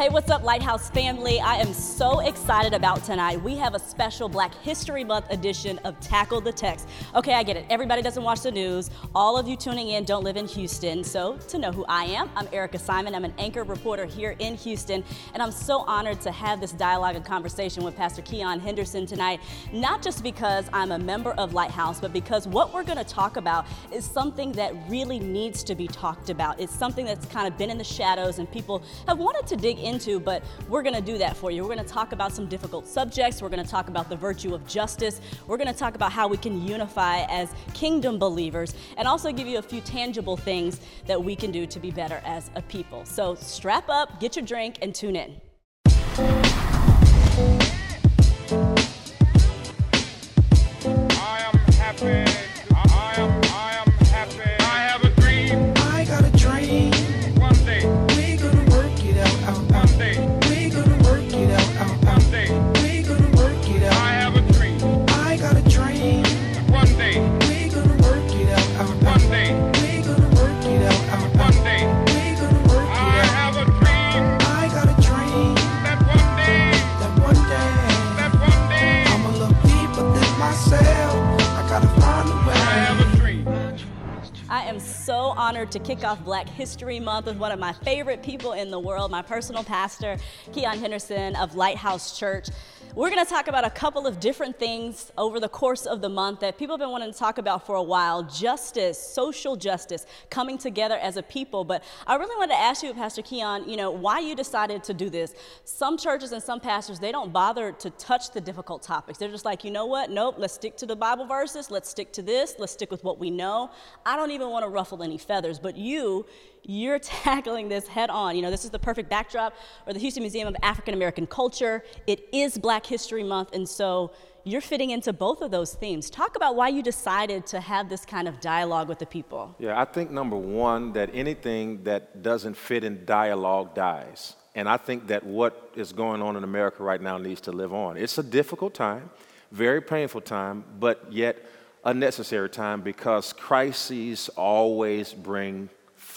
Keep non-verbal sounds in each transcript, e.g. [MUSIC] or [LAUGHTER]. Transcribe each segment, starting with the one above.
Hey, what's up, Lighthouse family? I am so excited about tonight. We have a special Black History Month edition of Tackle the Text. Okay, I get it. Everybody doesn't watch the news. All of you tuning in don't live in Houston. So, to know who I am, I'm Erica Simon. I'm an anchor reporter here in Houston, and I'm so honored to have this dialogue and conversation with Pastor Keion Henderson tonight. Not just because I'm a member of Lighthouse, but because what we're going to talk about is something that really needs to be talked about. It's something that's kind of been in the shadows, and people have wanted to dig into, but we're going to do that for you. We're going to talk about some difficult subjects. We're going to talk about the virtue of justice. We're going to talk about how we can unify as kingdom believers and also give you a few tangible things that we can do to be better as a people. So strap up, get your drink, and tune in. Honored to kick off Black History Month with one of my favorite people in the world, my personal pastor, Keion Henderson of Lighthouse Church. We're going to talk about a couple of different things over the course of the month that people have been wanting to talk about for a while justice, social justice, coming together as a people. But I really wanted to ask you, Pastor Keion, you know, why you decided to do this. Some churches and some pastors, they don't bother to touch the difficult topics. They're just like, you know what? Nope, let's stick to the Bible verses. Let's stick to this. Let's stick with what we know. I don't even want to ruffle any feathers. But you, you're [LAUGHS] tackling this head on. You know, this is the perfect backdrop for the Houston Museum of African American Culture. It is Black History Month, and so you're fitting into both of those themes. Talk about why you decided to have this kind of dialogue with the people. Yeah, I think number one, that anything that doesn't fit in dialogue dies. And I think that what is going on in America right now needs to live on. It's a difficult time, very painful time, but yet a necessary time because crises always bring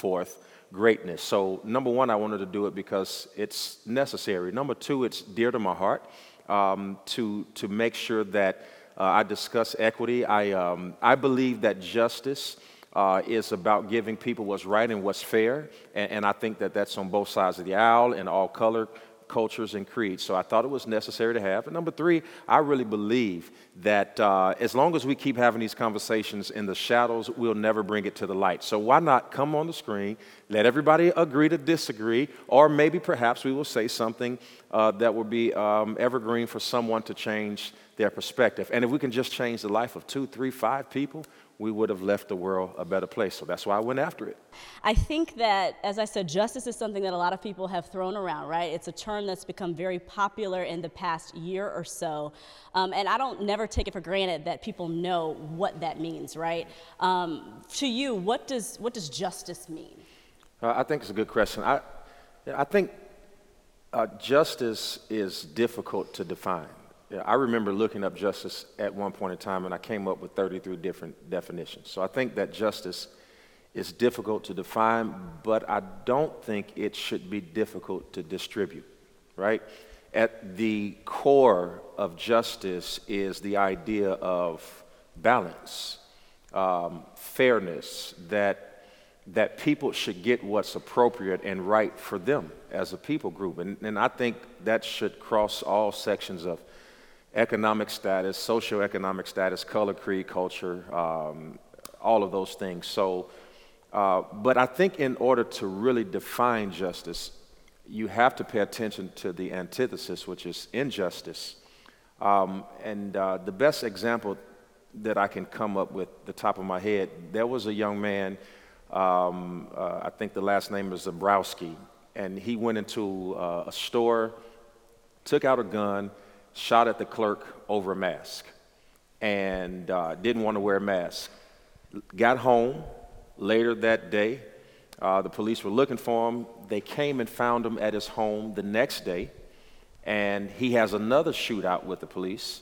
forth greatness. So, number one, I wanted to do it because it's necessary. Number two, it's dear to my heart um, to, to make sure that uh, I discuss equity. I, um, I believe that justice uh, is about giving people what's right and what's fair, and, and I think that that's on both sides of the aisle in all color, cultures, and creeds. So I thought it was necessary to have. And number three, I really believe that uh, as long as we keep having these conversations in the shadows, we'll never bring it to the light. So why not come on the screen, let everybody agree to disagree, or maybe perhaps we will say something uh, that will be um, evergreen for someone to change their perspective. And if we can just change the life of two, three, five people, we would have left the world a better place. So that's why I went after it. I think that, as I said, justice is something that a lot of people have thrown around, right? It's a term that's become very popular in the past year or so. Um, and I don't never take it for granted that people know what that means, right? Um, to you, what does, what does justice mean? Uh, I think it's a good question. I, I think uh, justice is difficult to define. Yeah, I remember looking up justice at one point in time, and I came up with 33 different definitions. So I think that justice is difficult to define, but I don't think it should be difficult to distribute, right? At the core of justice is the idea of balance, um, fairness, that that people should get what's appropriate and right for them as a people group. And, and I think that should cross all sections of economic status, socioeconomic status, color, creed, culture, um, all of those things. So, uh, but I think in order to really define justice, you have to pay attention to the antithesis, which is injustice. Um, and uh, the best example that I can come up with, the top of my head, there was a young man, um, uh, I think the last name is Zabrowski, and he went into uh, a store, took out a gun, shot at the clerk over a mask, and uh, didn't want to wear a mask. Got home later that day. Uh, the police were looking for him. They came and found him at his home the next day, and he has another shootout with the police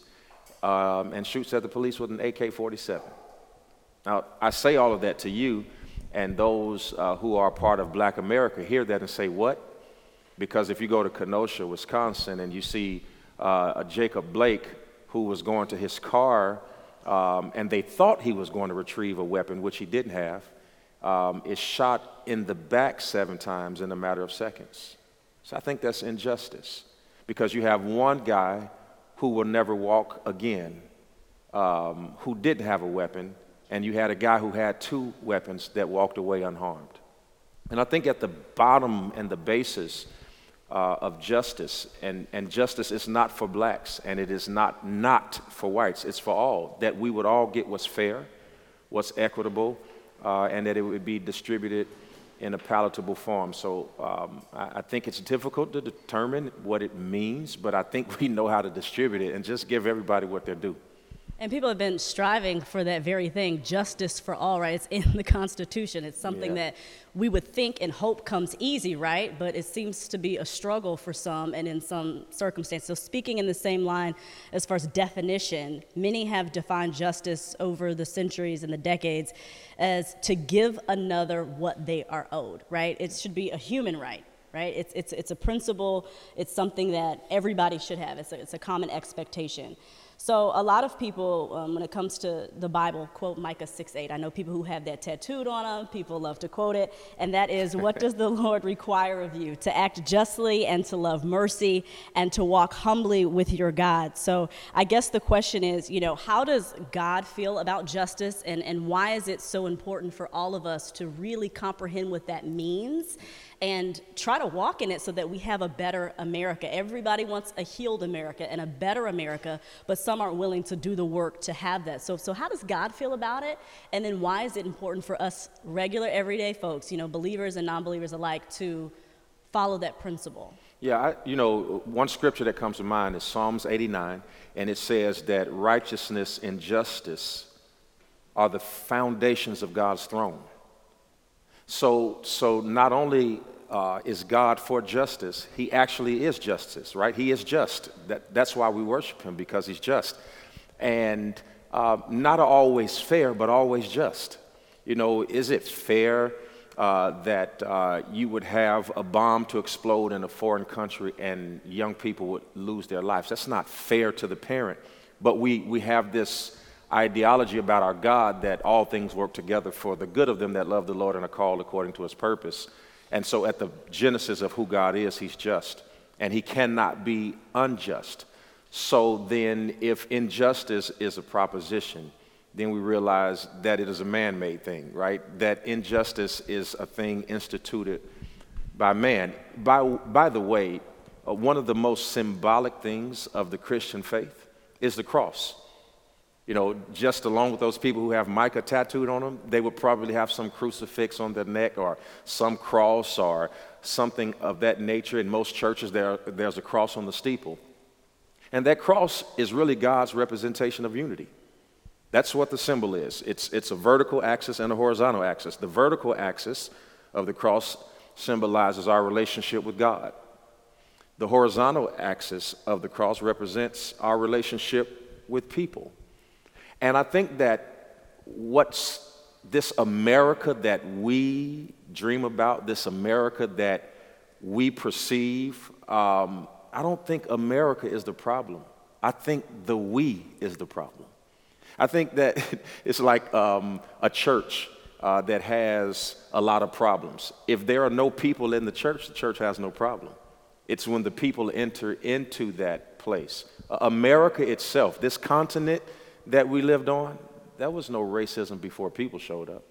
um, and shoots at the police with an AK 47. Now, I say all of that to you, and those uh, who are part of black America hear that and say, What? Because if you go to Kenosha, Wisconsin, and you see uh, Jacob Blake who was going to his car, um, and they thought he was going to retrieve a weapon, which he didn't have, um, is shot in the back seven times in a matter of seconds. So I think that's injustice because you have one guy who will never walk again um, who didn't have a weapon, and you had a guy who had two weapons that walked away unharmed. And I think at the bottom and the basis uh, of justice, and, and justice is not for blacks, and it is not not for whites, it's for all, that we would all get what's fair, what's equitable, uh, and that it would be distributed in a palatable form. So um, I, I, think it's difficult to determine what it means, but I think [LAUGHS] we know how to distribute it and just give everybody what they're due. And people have been striving for that very thing justice for all, right? It's in the Constitution. It's something yeah. that we would think and hope comes easy, right? But it seems to be a struggle for some and in some circumstances. So, speaking in the same line as far as definition, many have defined justice over the centuries and the decades as to give another what they are owed, right? It should be a human right right? It's, it's, it's a principle, it's something that everybody should have, it's a, it's a common expectation. So a lot of people, um, when it comes to the Bible, quote Micah 6:8. I know people who have that tattooed on them. People love to quote it, and that is, [LAUGHS] "What does the Lord require of you? To act justly and to love mercy and to walk humbly with your God." So I guess the question is, you know, how does God feel about justice, and and why is it so important for all of us to really comprehend what that means? And try to walk in it so that we have a better America. Everybody wants a healed America and a better America, but some aren't willing to do the work to have that. So, so how does God feel about it? And then why is it important for us regular, everyday folks, you know, believers and non believers alike, to follow that principle? Yeah, I, you know, one scripture that comes to mind is Psalms 89, and it says that righteousness and justice are the foundations of God's throne. So, so not only uh, is God for justice, He actually is justice, right? He is just. That, that's why we worship Him, because He's just. And uh, not always fair, but always just. You know, is it fair uh, that uh, you would have a bomb to explode in a foreign country and young people would lose their lives? That's not fair to the parent. But we, we have this ideology about our God that all things work together for the good of them that love the Lord and are called according to his purpose. And so, at the genesis of who God is, he's just, and he cannot be unjust. So, then, if injustice is a proposition, then we realize that it is a man made thing, right? That injustice is a thing instituted by man. By, by the way, uh, one of the most symbolic things of the Christian faith is the cross you know, just along with those people who have Micah tattooed on them, they would probably have some crucifix on their neck or some cross or something of that nature. In most churches, there, there's a cross on the steeple. And that cross is really God's representation of unity. That's what the symbol is it's, it's a vertical axis and a horizontal axis. The vertical axis of the cross symbolizes our relationship with God. The horizontal axis of the cross represents our relationship with people. And I think that what's this America that we dream about, this America that we perceive, um, I don't think America is the problem. I think the we is the problem. I think that [LAUGHS] it's like um, a church uh, that has a lot of problems. If there are no people in the church, the church has no problem. It's when the people enter into that place. America itself, this continent, that we lived on, there was no racism before people showed up.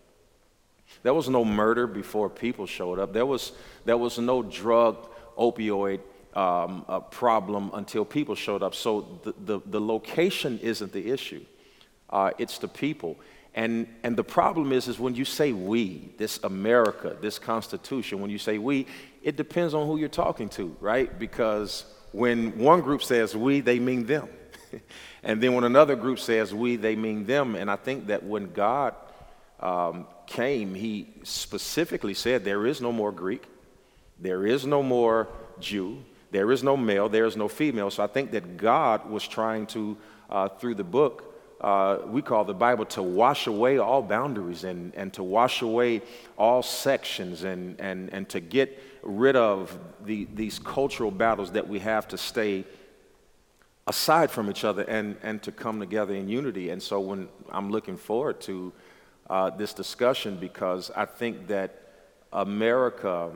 There was no murder before people showed up. There was, there was no drug, opioid um, problem until people showed up. So the, the, the location isn't the issue, uh, it's the people. And, and the problem is, is when you say we, this America, this Constitution, when you say we, it depends on who you're talking to, right? Because when one group says we, they mean them. [LAUGHS] and then when another group says we, they mean them. And I think that when God um, came, he specifically said, There is no more Greek, there is no more Jew, there is no male, there is no female. So I think that God was trying to, uh, through the book, uh, we call the Bible to wash away all boundaries and, and to wash away all sections and, and, and to get rid of the, these cultural battles that we have to stay aside from each other and, and to come together in unity. And so when I'm looking forward to uh, this discussion because I think that America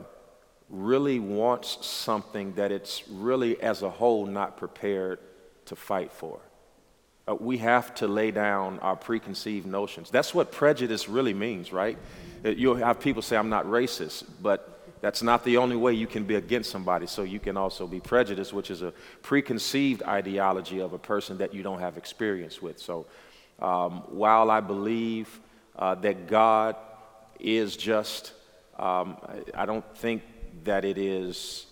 really wants something that it's really as a whole not prepared to fight for. Uh, we have to lay down our preconceived notions. That's what prejudice really means, right? Uh, You'll have people say, I'm not racist, but that's not the only way you can be against somebody. So you can also be prejudiced, which is a preconceived ideology of a person that you don't have experience with. So um, while I believe uh, that God is just, um, I, I don't think that it is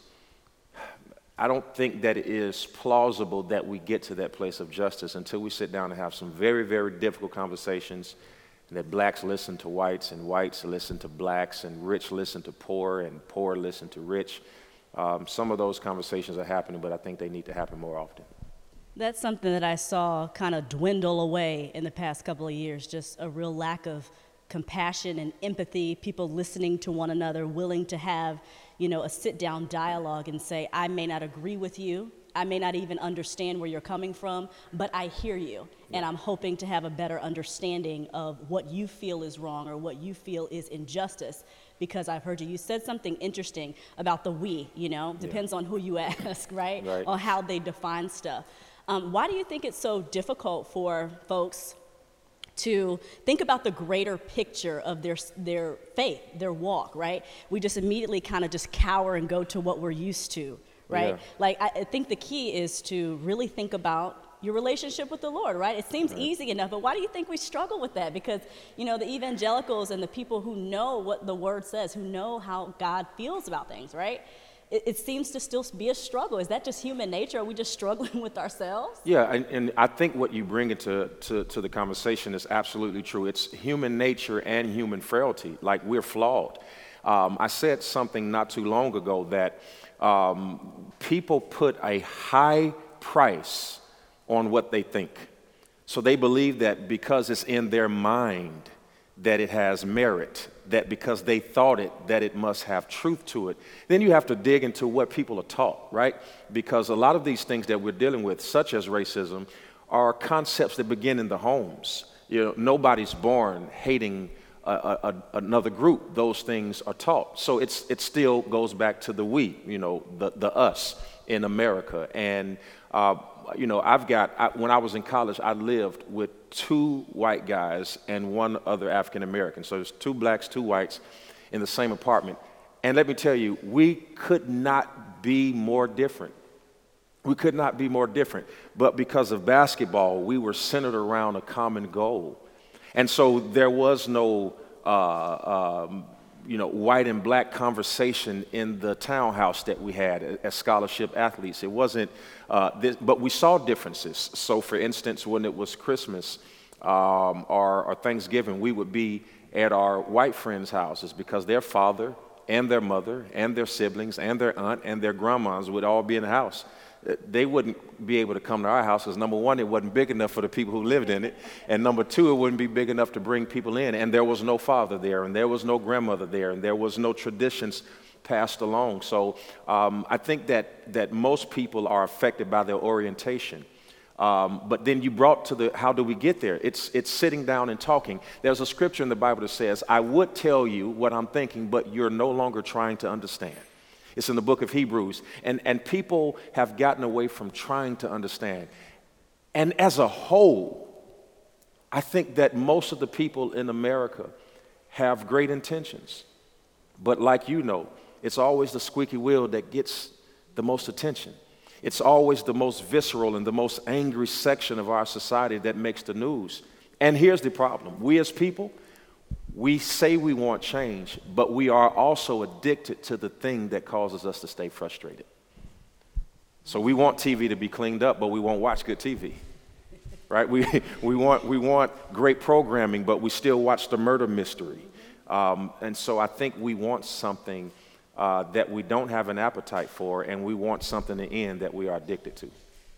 I don't think that it is plausible that we get to that place of justice until we sit down and have some very, very difficult conversations, that blacks listen to whites, and whites listen to blacks, and rich listen to poor, and poor listen to rich. Um, some of those conversations are happening, but I think they need to happen more often. That's something that I saw kind of dwindle away in the past couple of years, just a real lack of compassion and empathy, people listening to one another, willing to have, you know, a sit down dialogue and say, I may not agree with you. I may not even understand where you're coming from, but I hear you. And I'm hoping to have a better understanding of what you feel is wrong or what you feel is injustice because I've heard you. You said something interesting about the we, you know, depends on who you [LAUGHS] ask, right? Right. On how they define stuff. Um, why do you think it's so difficult for folks to think about the greater picture of their, their faith, their walk, right? We just immediately kind of just cower and go to what we're used to, right? Yeah. Like, I, I think the key is to really think about your relationship with the Lord, right? It seems easy enough, but why do you think we struggle with that? Because, you know, the evangelicals and the people who know what the word says, who know how God feels about things, right? It, it seems to still be a struggle. Is that just human nature? Are we just struggling [LAUGHS] with ourselves? Yeah, and, and I think what you bring into to, to the conversation is absolutely true. It's human nature and human frailty. Like we're flawed. Um, I said something not too long ago that um, people put a high price on what they think. So they believe that because it's in their mind that it has merit, that because they thought it, that it must have truth to it. Then you have to dig into what people are taught, right? Because a lot of these things that we're dealing with, such as racism, are concepts that begin in the homes. You know, nobody's born hating a, a, another group. Those things are taught. So it's, it still goes back to the we, you know, the, the us in America. And, uh, you know, I've got, I, when I was in college, I lived with two white guys and one other African American. So there's two blacks, two whites in the same apartment. And let me tell you, we could not be more different. We could not be more different. But because of basketball, we were centered around a common goal. And so there was no, uh, um, you know, white and black conversation in the townhouse that we had as scholarship athletes. It wasn't, uh, this, but we saw differences. So, for instance, when it was Christmas um, or, or Thanksgiving, we would be at our white friends' houses because their father and their mother and their siblings and their aunt and their grandmas would all be in the house. They wouldn't be able to come to our house because number one, it wasn't big enough for the people who lived in it, and number two, it wouldn't be big enough to bring people in. And there was no father there, and there was no grandmother there, and there was no traditions passed along. So um, I think that that most people are affected by their orientation. Um, but then you brought to the how do we get there? It's, it's sitting down and talking. There's a scripture in the Bible that says, I would tell you what I'm thinking, but you're no longer trying to understand. It's in the book of Hebrews. And, and people have gotten away from trying to understand. And as a whole, I think that most of the people in America have great intentions. But like you know, it's always the squeaky wheel that gets the most attention. It's always the most visceral and the most angry section of our society that makes the news. And here's the problem we as people, we say we want change, but we are also addicted to the thing that causes us to stay frustrated. So we want TV to be cleaned up, but we won't watch good TV. Right? We, [LAUGHS] we, want, we want great programming, but we still watch the murder mystery. Um, and so I think we want something uh, that we don't have an appetite for, and we want something to end that we are addicted to.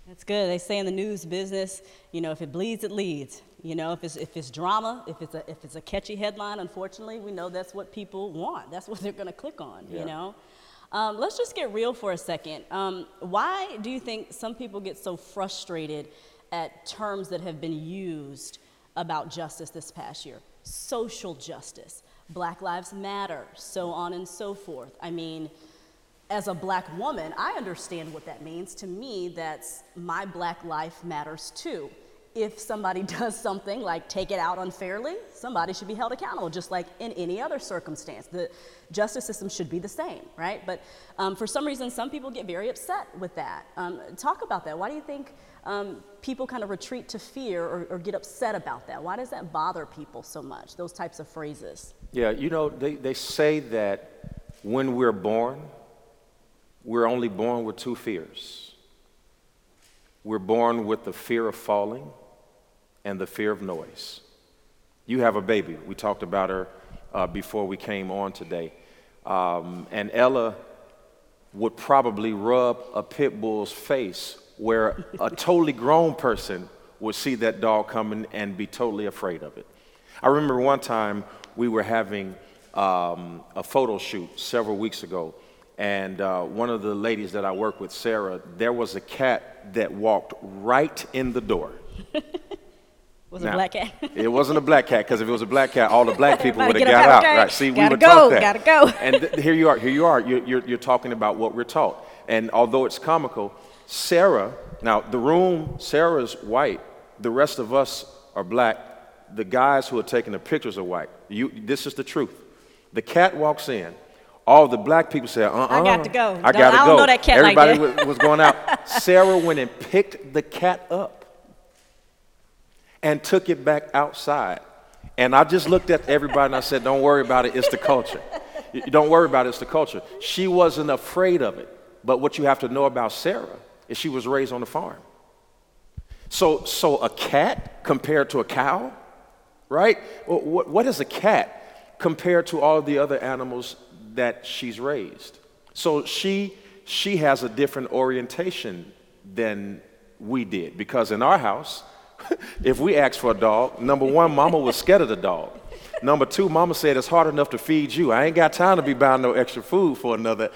That's good. They say in the news business, you know, if it bleeds, it leads. You know, if it's, if it's drama, if it's, a, if it's a catchy headline, unfortunately, we know that's what people want. That's what [LAUGHS] they're going to click on, Yeah. you know? Um, let's just get real for a second. Um, why do you think some people get so frustrated at terms that have been used about justice this past year? Social justice, Black Lives Matter, so on and so forth. I mean, as a black woman, I understand what that means. To me, that's my black life matters too. If somebody [LAUGHS] does something like take it out unfairly, somebody should be held accountable, just like in any other circumstance. The justice system should be the same, right? But um, for some reason, some people get very upset with that. Um, talk about that. Why do you think um, people kind of retreat to fear or, or get upset about that? Why does that bother people so much, those types of phrases? Yeah, you know, they, they say that when we're born, we're only born with two fears. We're born with the fear of falling and the fear of noise. You have a baby. We talked about her uh, before we came on today. Um, and Ella would probably rub a pit bull's face where a [LAUGHS] totally grown person would see that dog coming and be totally afraid of it. I remember one time we were having um, a photo shoot several weeks ago, and uh, one of the ladies that I work with, Sarah, there was a cat that walked right in the door. [LAUGHS] Was it a black cat? [LAUGHS] it wasn't a black cat because if it was a black cat, all the black [LAUGHS] people would have got out. okay? Right? See, we Gotta were go, taught that. gotta go. And th- here you are. Here you are. You're, you're, you're talking about what we're taught. And although it's comical, Sarah. Now the room, Sarah's white. The rest of us are black. The guys who are taking the pictures are white. You, this is the truth. The cat walks in. All the black people say, uh-uh. I got uh, to go. I got to I don't go. know that cat like Everybody that. was going out. [LAUGHS] Sarah went and picked the cat up and took it back outside. And I just looked at everybody and I said, Don't worry about it, it's the culture. Don't worry about it, it's the culture. She wasn't afraid of it. But what you have to know about Sarah is she was raised on the farm. So, so a cat compared to a cow, right? What, what is a cat compared to all the other animals that she's raised? So she, she has a different orientation than we did because in our house, [LAUGHS] if we asked for a dog, number one, mama was scared of the dog. Number two, mama said it's hard enough to feed you. I ain't got time to be buying no extra food for another.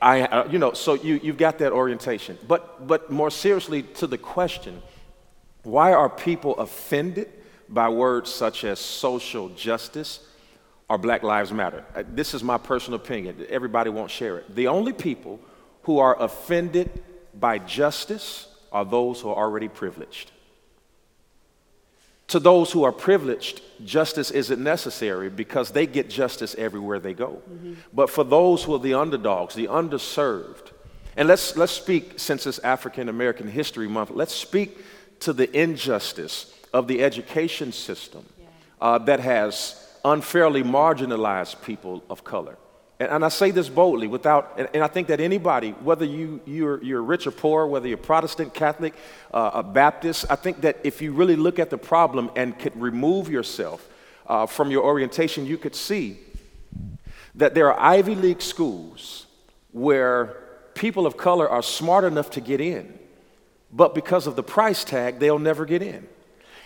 I, uh, you know, so you, you've got that orientation. But, but more seriously to the question, why are people offended by words such as social justice or Black Lives Matter? Uh, This is my personal opinion. Everybody won't share it. The only people who are offended by justice are those who are already privileged. To those who are privileged, justice isn't necessary because they get justice everywhere they go. But for those who are the underdogs, the underserved, and let's, let's speak, since it's African American History Month, let's speak to the injustice of the education system uh, that has unfairly marginalized people of color. And, and I say this boldly without, and, and I think that anybody, whether you, you're, you're rich or poor, whether you're Protestant, Catholic, uh, a Baptist, I think that if you really look at the problem and could remove yourself uh, from your orientation, you could see that there are Ivy League schools where people of color are smart enough to get in, but because of the price tag, they'll never get in.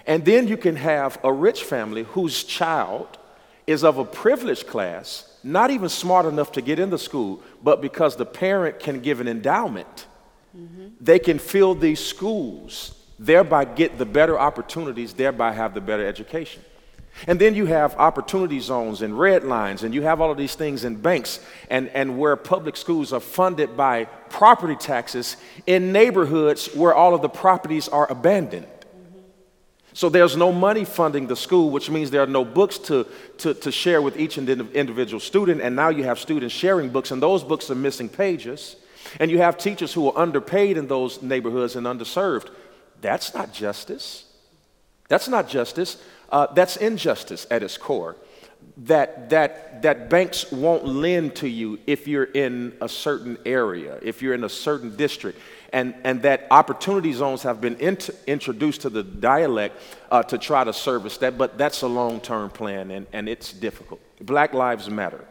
And then you can have a rich family whose child is of a privileged class, not even smart enough to get into school, but because the parent can give an endowment, they can fill these schools, thereby get the better opportunities, thereby have the better education. And then you have opportunity zones and red lines, and you have all of these things in banks, and, and where public schools are funded by property taxes in neighborhoods where all of the properties are abandoned. So there's no money funding the school, which means there are no books to, to, to share with each individual student. And now you have students sharing books, and those books are missing pages. And you have teachers who are underpaid in those neighborhoods and underserved. That's not justice. That's not justice. Uh, that's injustice at its core. That, that, that banks won't lend to you if you're in a certain area, if you're in a certain district, and, and that opportunity zones have been int- introduced to the dialect uh, to try to service that, but that's a long term plan and, and it's difficult. Black Lives Matter.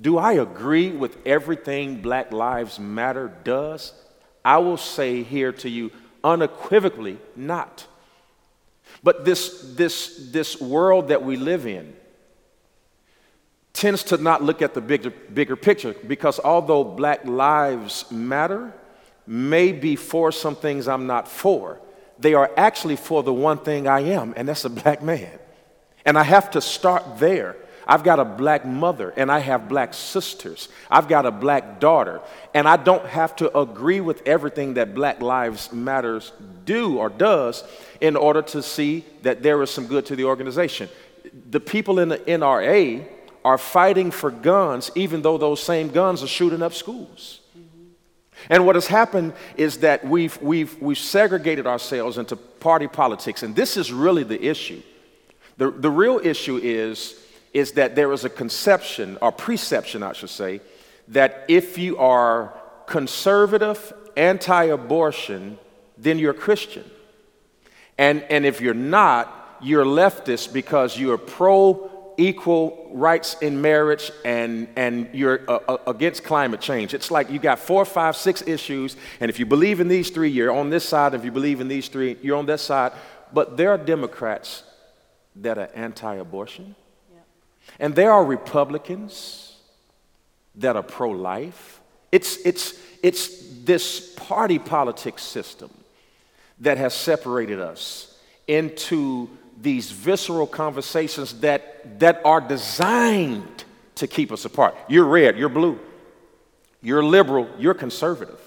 Do I agree with everything Black Lives Matter does? I will say here to you, Unequivocally not. But this, this, this world that we live in tends to not look at the bigger, bigger picture because although black lives matter, may be for some things I'm not for, they are actually for the one thing I am, and that's a black man. And I have to start there. I've got a black mother and I have black sisters. I've got a black daughter. And I don't have to agree with everything that Black Lives Matters do or does in order to see that there is some good to the organization. The people in the NRA are fighting for guns even though those same guns are shooting up schools. And what has happened is that we've, we've, we've segregated ourselves into party politics, and this is really the issue. The, the real issue is is that there is a conception, or preception, I should say, that if you are conservative, anti abortion, then you're Christian. And, and if you're not, you're leftist because you're pro equal rights in marriage and, and you're uh, uh, against climate change. It's like you got four, five, six issues, and if you believe in these three, you're on this side. If you believe in these three, you're on that side. But there are Democrats that are anti abortion. And there are Republicans that are pro life. It's, it's, it's this party politics system that has separated us into these visceral conversations that, that are designed to keep us apart. You're red, you're blue. You're liberal, you're conservative.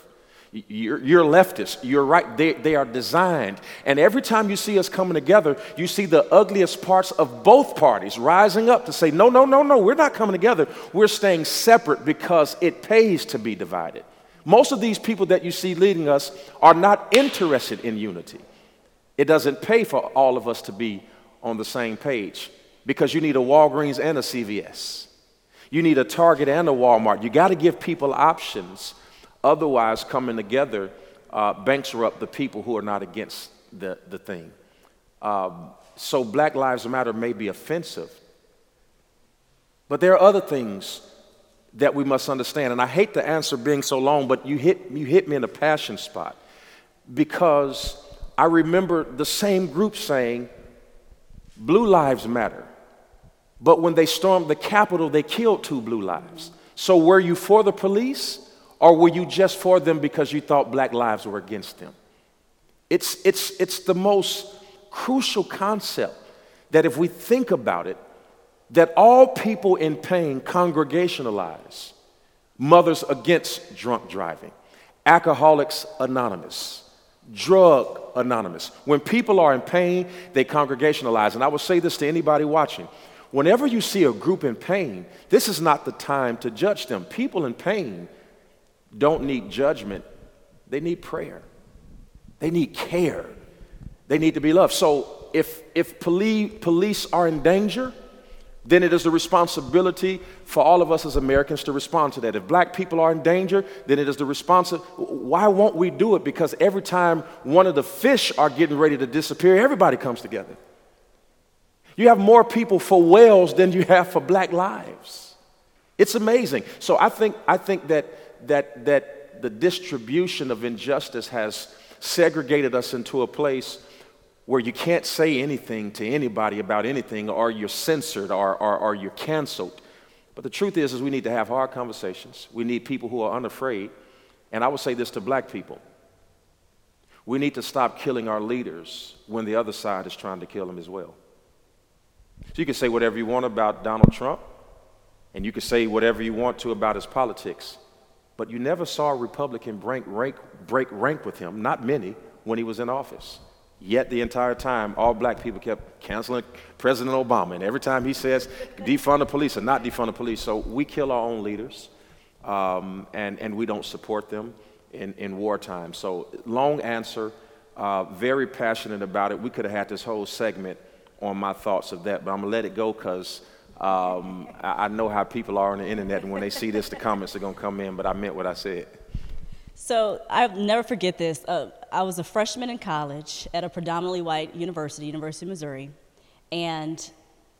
You're, you're leftist. You're right. They, they are designed. And every time you see us coming together, you see the ugliest parts of both parties rising up to say, no, no, no, no, we're not coming together. We're staying separate because it pays to be divided. Most of these people that you see leading us are not interested in unity. It doesn't pay for all of us to be on the same page because you need a Walgreens and a CVS. You need a Target and a Walmart. You got to give people options Otherwise, coming together uh, bankrupt the people who are not against the, the thing. Um, so, Black Lives Matter may be offensive, but there are other things that we must understand. And I hate the answer being so long, but you hit, you hit me in a passion spot because I remember the same group saying, Blue Lives Matter. But when they stormed the Capitol, they killed two blue lives. So, were you for the police? Or were you just for them because you thought black lives were against them? It's, it's, it's the most crucial concept that if we think about it, that all people in pain congregationalize. Mothers against drunk driving, Alcoholics Anonymous, Drug Anonymous. When people are in pain, they congregationalize. And I will say this to anybody watching whenever you see a group in pain, this is not the time to judge them. People in pain don't need judgment, they need prayer. They need care. They need to be loved. So if, if police, police are in danger, then it is the responsibility for all of us as Americans to respond to that. If black people are in danger, then it is the responsibility. Why won't we do it? Because every time one of the fish are getting ready to disappear, everybody comes together. You have more people for whales than you have for black lives. It's amazing. So I think, I think that that, that the distribution of injustice has segregated us into a place where you can't say anything to anybody about anything or you're censored or, or, or you're canceled. But the truth is, is we need to have hard conversations. We need people who are unafraid. And I would say this to black people. We need to stop killing our leaders when the other side is trying to kill them as well. So you can say whatever you want about Donald Trump, and you can say whatever you want to about his politics. But you never saw a Republican break rank, break rank with him, not many, when he was in office. Yet the entire time, all black people kept canceling President Obama. And every time he says defund the police or not defund the police. So we kill our own leaders um, and, and we don't support them in, in wartime. So, long answer, uh, very passionate about it. We could have had this whole segment on my thoughts of that, but I'm going to let it go because um, I, I know how people are on the internet, and when they see this, the comments are going to come in, but I meant what I said. So I'll never forget this. Uh, I was a freshman in college at a predominantly white university, University of Missouri, and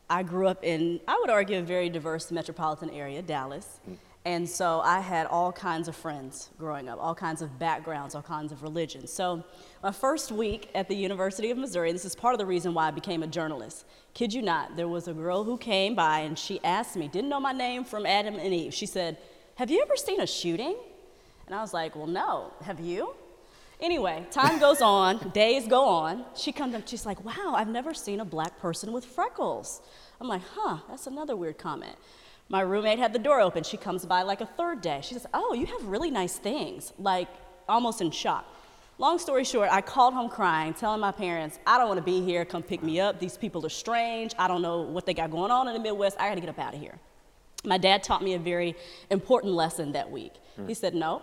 I grew up in, I would argue, a very diverse metropolitan area, Dallas. And so I had all kinds of friends growing up, all kinds of backgrounds, all kinds of religions. So my first week at the University of Missouri, this is part of the reason why I became a journalist. Kid you not, there was a girl who came by and she asked me, didn't know my name from Adam and Eve. She said, Have you ever seen a shooting? And I was like, Well, no. Have you? Anyway, time goes on, [LAUGHS] days go on. She comes up, she's like, Wow, I've never seen a black person with freckles. I'm like, Huh, that's another weird comment. My roommate had the door open. She comes by like a third day. She says, Oh, you have really nice things, like almost in shock. Long story short, I called home crying, telling my parents, I don't want to be here. Come pick me up. These people are strange. I don't know what they got going on in the Midwest. I got to get up out of here. My dad taught me a very important lesson that week. He said, No,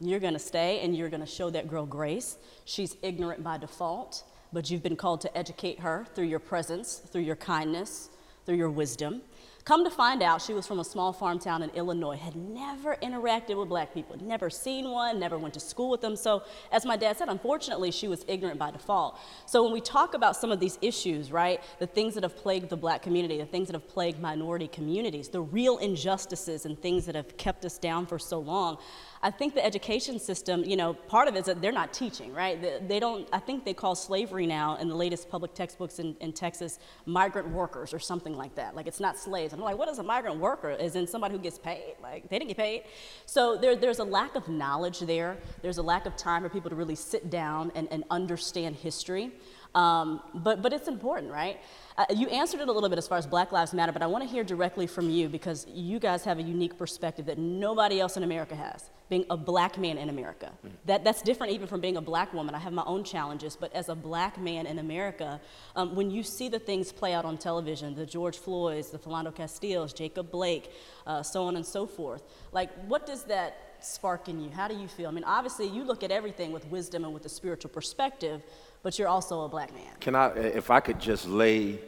you're going to stay and you're going to show that girl grace. She's ignorant by default, but you've been called to educate her through your presence, through your kindness, through your wisdom. Come to find out, she was from a small farm town in Illinois, had never interacted with black people, never seen one, never went to school with them. So, as my dad said, unfortunately, she was ignorant by default. So, when we talk about some of these issues, right, the things that have plagued the black community, the things that have plagued minority communities, the real injustices and things that have kept us down for so long, I think the education system, you know, part of it is that they're not teaching, right? They, they don't, I think they call slavery now in the latest public textbooks in, in Texas migrant workers or something like that. Like it's not slaves. I'm like, what is a migrant worker? Is in somebody who gets paid? Like they didn't get paid. So there, there's a lack of knowledge there. There's a lack of time for people to really sit down and, and understand history. Um, but, but it's important, right? Uh, you answered it a little bit as far as Black Lives Matter, but I want to hear directly from you because you guys have a unique perspective that nobody else in America has, being a black man in America. Mm. That, that's different even from being a black woman. I have my own challenges, but as a black man in America, um, when you see the things play out on television, the George Floyds, the Philando Castiles, Jacob Blake, uh, so on and so forth, like what does that spark in you? How do you feel? I mean, obviously, you look at everything with wisdom and with a spiritual perspective, but you're also a black man. Can I, if I could just lay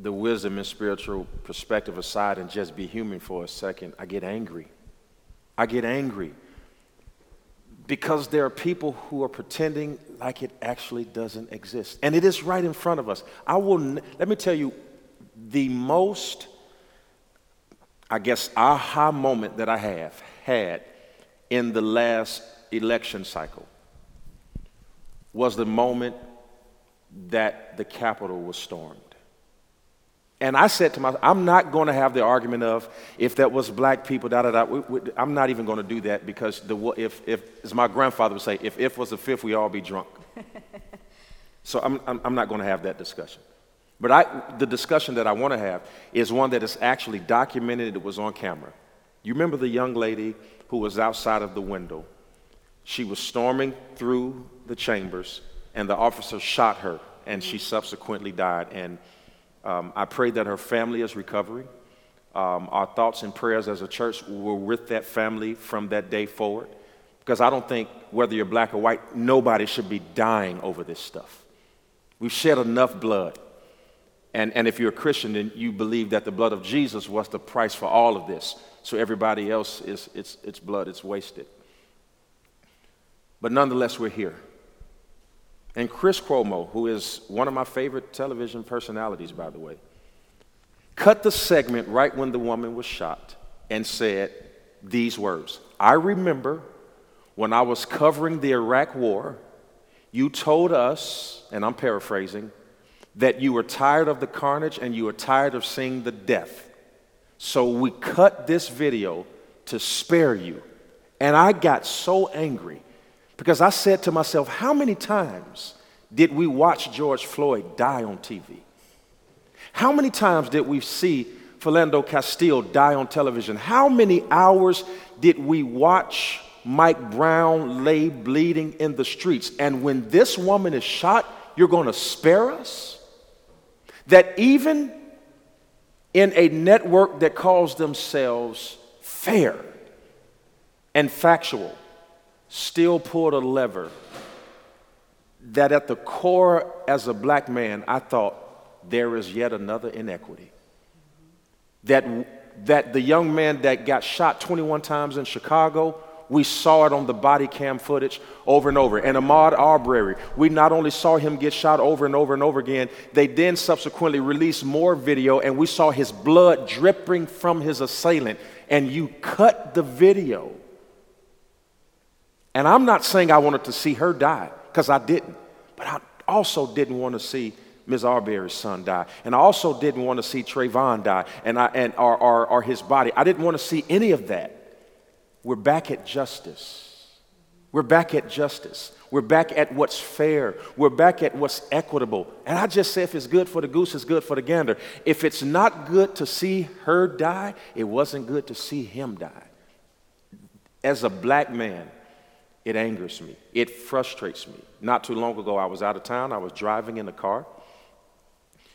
the wisdom and spiritual perspective aside and just be human for a second, I get angry. I get angry because there are people who are pretending like it actually doesn't exist. And it is right in front of us. I will, let me tell you, the most, I guess, aha moment that I have had in the last election cycle was the moment that the Capitol was stormed. And I said to myself, I'm not going to have the argument of if that was black people, da da da. We, we, I'm not even going to do that because the, if, if, as my grandfather would say, if if was the fifth, we all be drunk. [LAUGHS] so I'm, I'm, I'm not going to have that discussion. But I, the discussion that I want to have is one that is actually documented, it was on camera. You remember the young lady who was outside of the window? She was storming through the chambers, and the officer shot her, and she subsequently died. And um, I pray that her family is recovering. Um, our thoughts and prayers as a church were with that family from that day forward. Because I don't think, whether you're black or white, nobody should be dying over this stuff. We've shed enough blood. And, and if you're a Christian, then you believe that the blood of Jesus was the price for all of this. So everybody else is it's, it's blood, it's wasted. But nonetheless, we're here. And Chris Cuomo, who is one of my favorite television personalities, by the way, cut the segment right when the woman was shot and said these words I remember when I was covering the Iraq War, you told us, and I'm paraphrasing, that you were tired of the carnage and you were tired of seeing the death. So we cut this video to spare you. And I got so angry because I said to myself, how many times did we watch George Floyd die on TV? How many times did we see Philando Castile die on television? How many hours did we watch Mike Brown lay bleeding in the streets? And when this woman is shot, you're going to spare us? That even in a network that calls themselves fair and factual, still pulled a lever that at the core, as a black man, I thought there is yet another inequity. That, that the young man that got shot 21 times in Chicago, we saw it on the body cam footage over and over. And Ahmaud Arbery, we not only saw him get shot over and over and over again, they then subsequently released more video and we saw his blood dripping from his assailant and you cut the video. And I'm not saying I wanted to see her die, because I didn't. But I also didn't want to see Ms. Arbery's son die. And I also didn't want to see Trayvon die and, I, and or, or, or his body. I didn't want to see any of that. We're back at justice. We're back at justice. We're back at what's fair. We're back at what's equitable. And I just say if it's good for the goose, it's good for the gander. If it's not good to see her die, it wasn't good to see him die. As a black man, it angers me. It frustrates me. Not too long ago, I was out of town. I was driving in a car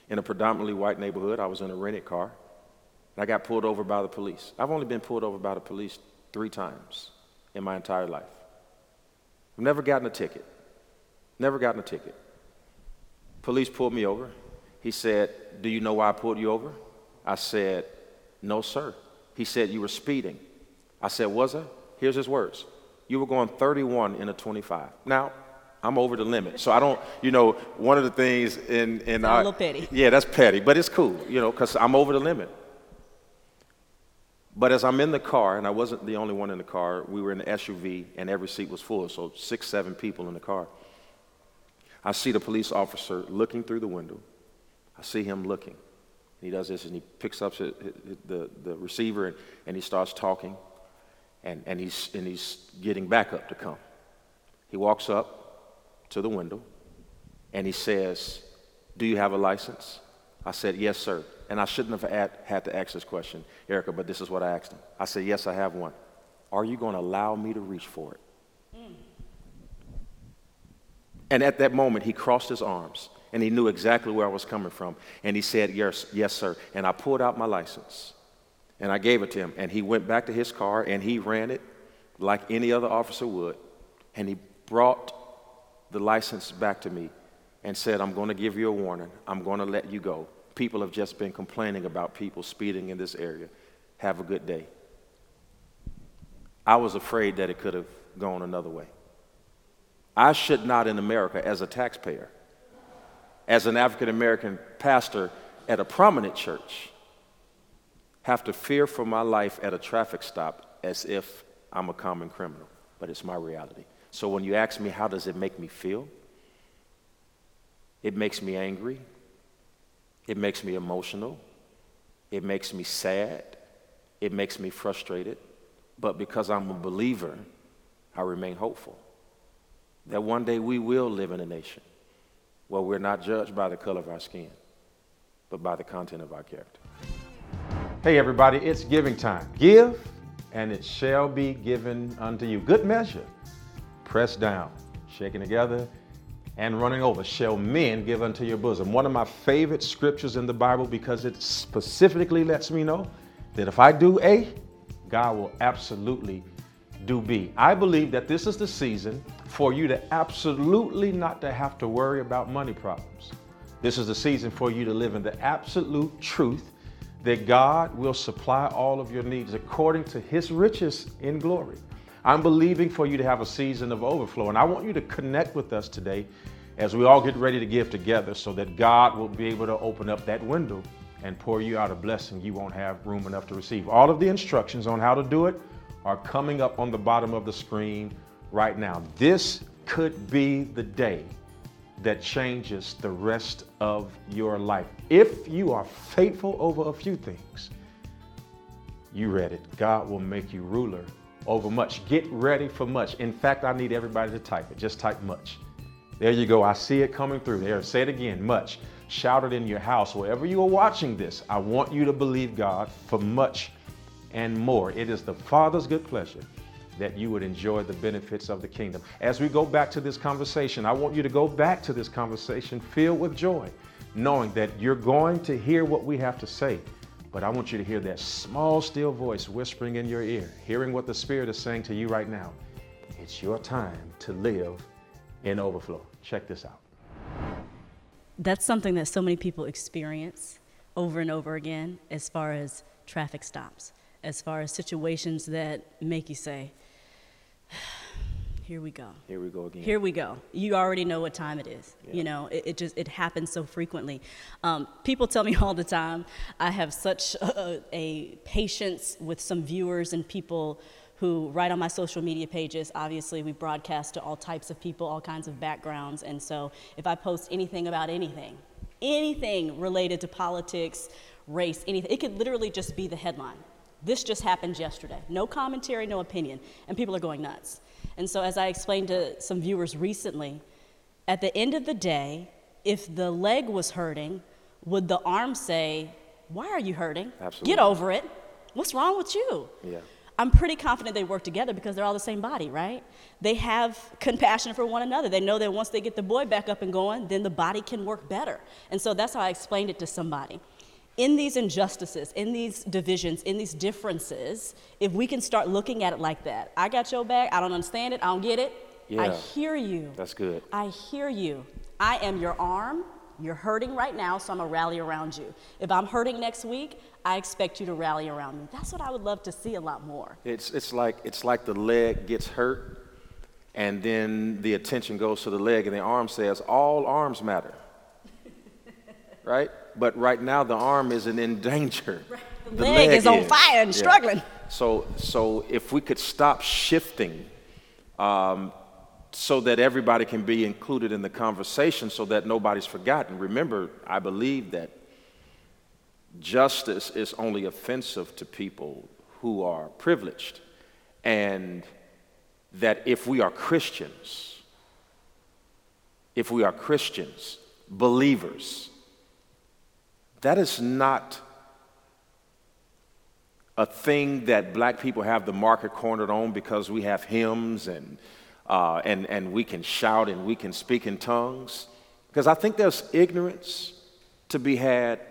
in a predominantly white neighborhood. I was in a rented car. And I got pulled over by the police. I've only been pulled over by the police three times in my entire life. I've never gotten a ticket. Never gotten a ticket. Police pulled me over. He said, Do you know why I pulled you over? I said, No, sir. He said, You were speeding. I said, Was I? Here's his words. You were going 31 in a 25. Now, I'm over the limit. So I don't, you know, one of the things in, in our. A little petty. Yeah, that's petty, but it's cool, you know, because I'm over the limit. But as I'm in the car, and I wasn't the only one in the car, we were in the SUV and every seat was full, so six, seven people in the car. I see the police officer looking through the window. I see him looking. He does this and he picks up the, the, the receiver and, and he starts talking and, and, he's, and he's getting back up to come. He walks up to the window and he says, Do you have a license? I said, Yes, sir. And I shouldn't have had, had to ask this question, Erica, but this is what I asked him. I said, Yes, I have one. Are you going to allow me to reach for it? And at that moment, he crossed his arms and he knew exactly where I was coming from. And he said, Yes, yes, sir. And I pulled out my license and I gave it to him. And he went back to his car and he ran it like any other officer would. And he brought the license back to me and said, I'm going to give you a warning. I'm going to let you go. People have just been complaining about people speeding in this area. Have a good day. I was afraid that it could have gone another way. I should not, in America, as a taxpayer, as an African American pastor at a prominent church, have to fear for my life at a traffic stop as if I'm a common criminal. But it's my reality. So when you ask me, how does it make me feel? It makes me angry. It makes me emotional. It makes me sad. It makes me frustrated. But because I'm a believer, I remain hopeful that one day we will live in a nation where we're not judged by the color of our skin, but by the content of our character. Hey, everybody, it's giving time. Give, and it shall be given unto you. Good measure, pressed down, shaken together and running over shall men give unto your bosom. One of my favorite scriptures in the Bible because it specifically lets me know that if I do A, God will absolutely do B. I believe that this is the season for you to absolutely not to have to worry about money problems. This is the season for you to live in the absolute truth that God will supply all of your needs according to his riches in glory. I'm believing for you to have a season of overflow. And I want you to connect with us today as we all get ready to give together so that God will be able to open up that window and pour you out a blessing you won't have room enough to receive. All of the instructions on how to do it are coming up on the bottom of the screen right now. This could be the day that changes the rest of your life. If you are faithful over a few things, you read it. God will make you ruler over much. Get ready for much. In fact, I need everybody to type it. Just type much. There you go. I see it coming through there. Say it again. Much. Shout it in your house. Wherever you are watching this, I want you to believe God for much and more. It is the Father's good pleasure that you would enjoy the benefits of the kingdom. As we go back to this conversation, I want you to go back to this conversation filled with joy, knowing that you're going to hear what we have to say but I want you to hear that small, still voice whispering in your ear, hearing what the Spirit is saying to you right now. It's your time to live in overflow. Check this out. That's something that so many people experience over and over again as far as traffic stops, as far as situations that make you say, here we go. Here we go again. Here we go. You already know what time it is. You know, it, it just it happens so frequently. Um, people tell me [LAUGHS] all the time. I have such a, a patience with some viewers and people who write on my social media pages. Obviously, we broadcast to all types of people, all kinds of backgrounds, and so if I post anything about anything, anything related to politics, race, anything, it could literally just be the headline. This just happened yesterday. No commentary, no opinion, and people are going nuts. And so, as I explained to some viewers recently, at the end of the day, if the leg was hurting, would the arm say, Why are you hurting? Absolutely. Get over it. What's wrong with you? Yeah. I'm pretty confident they work together because they're all the same body, right? They have compassion for one another. They know that once they get the boy back up and going, then the body can work better. And so that's how I explained it to somebody. In these injustices, in these divisions, in these differences, if we can start looking at it like that, I got your back, I don't understand it, I don't get it. I hear you. That's good. I hear you. I am your arm. You're hurting right now, so I'm gonna rally around you. If I'm hurting next week, I expect you to rally around me. That's what I would love to see a lot more. It's, it's, like, it's like the leg gets hurt, and then the attention goes to the leg, and the arm says, All arms matter. [LAUGHS] right? But right now, the arm isn't in danger. [LAUGHS] The leg is on fire and struggling. So, so if we could stop shifting um, so that everybody can be included in the conversation so that nobody's forgotten. Remember, I believe that justice is only offensive to people who are privileged. And that if we are Christians, if we are Christians, believers, that is not a thing that black people have the market cornered on because we have hymns and, uh, and, and we can shout and we can speak in tongues. Because I think there's ignorance to be had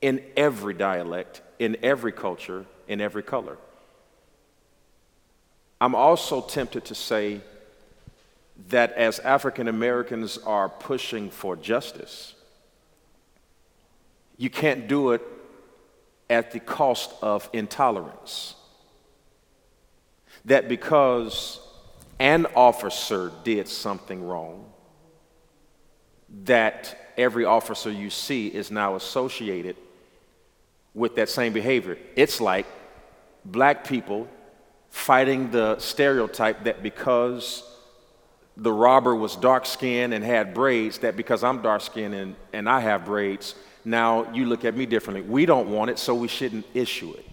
in every dialect, in every culture, in every color. I'm also tempted to say that as African Americans are pushing for justice, you can't do it at the cost of intolerance. That because an officer did something wrong, that every officer you see is now associated with that same behavior. It's like black people fighting the stereotype that because the robber was dark skinned and had braids, that because I'm dark skinned and, and I have braids, now you look at me differently. We don't want it, so we shouldn't issue it.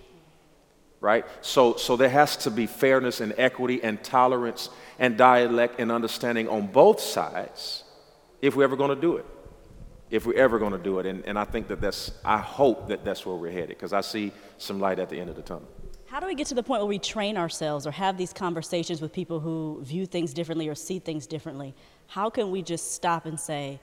Right? So, so there has to be fairness and equity and tolerance and dialect and understanding on both sides if we're ever going to do it. If we're ever going to do it. And, and I think that that's, I hope that that's where we're headed because I see some light at the end of the tunnel. How do we get to the point where we train ourselves or have these conversations with people who view things differently or see things differently? How can we just stop and say,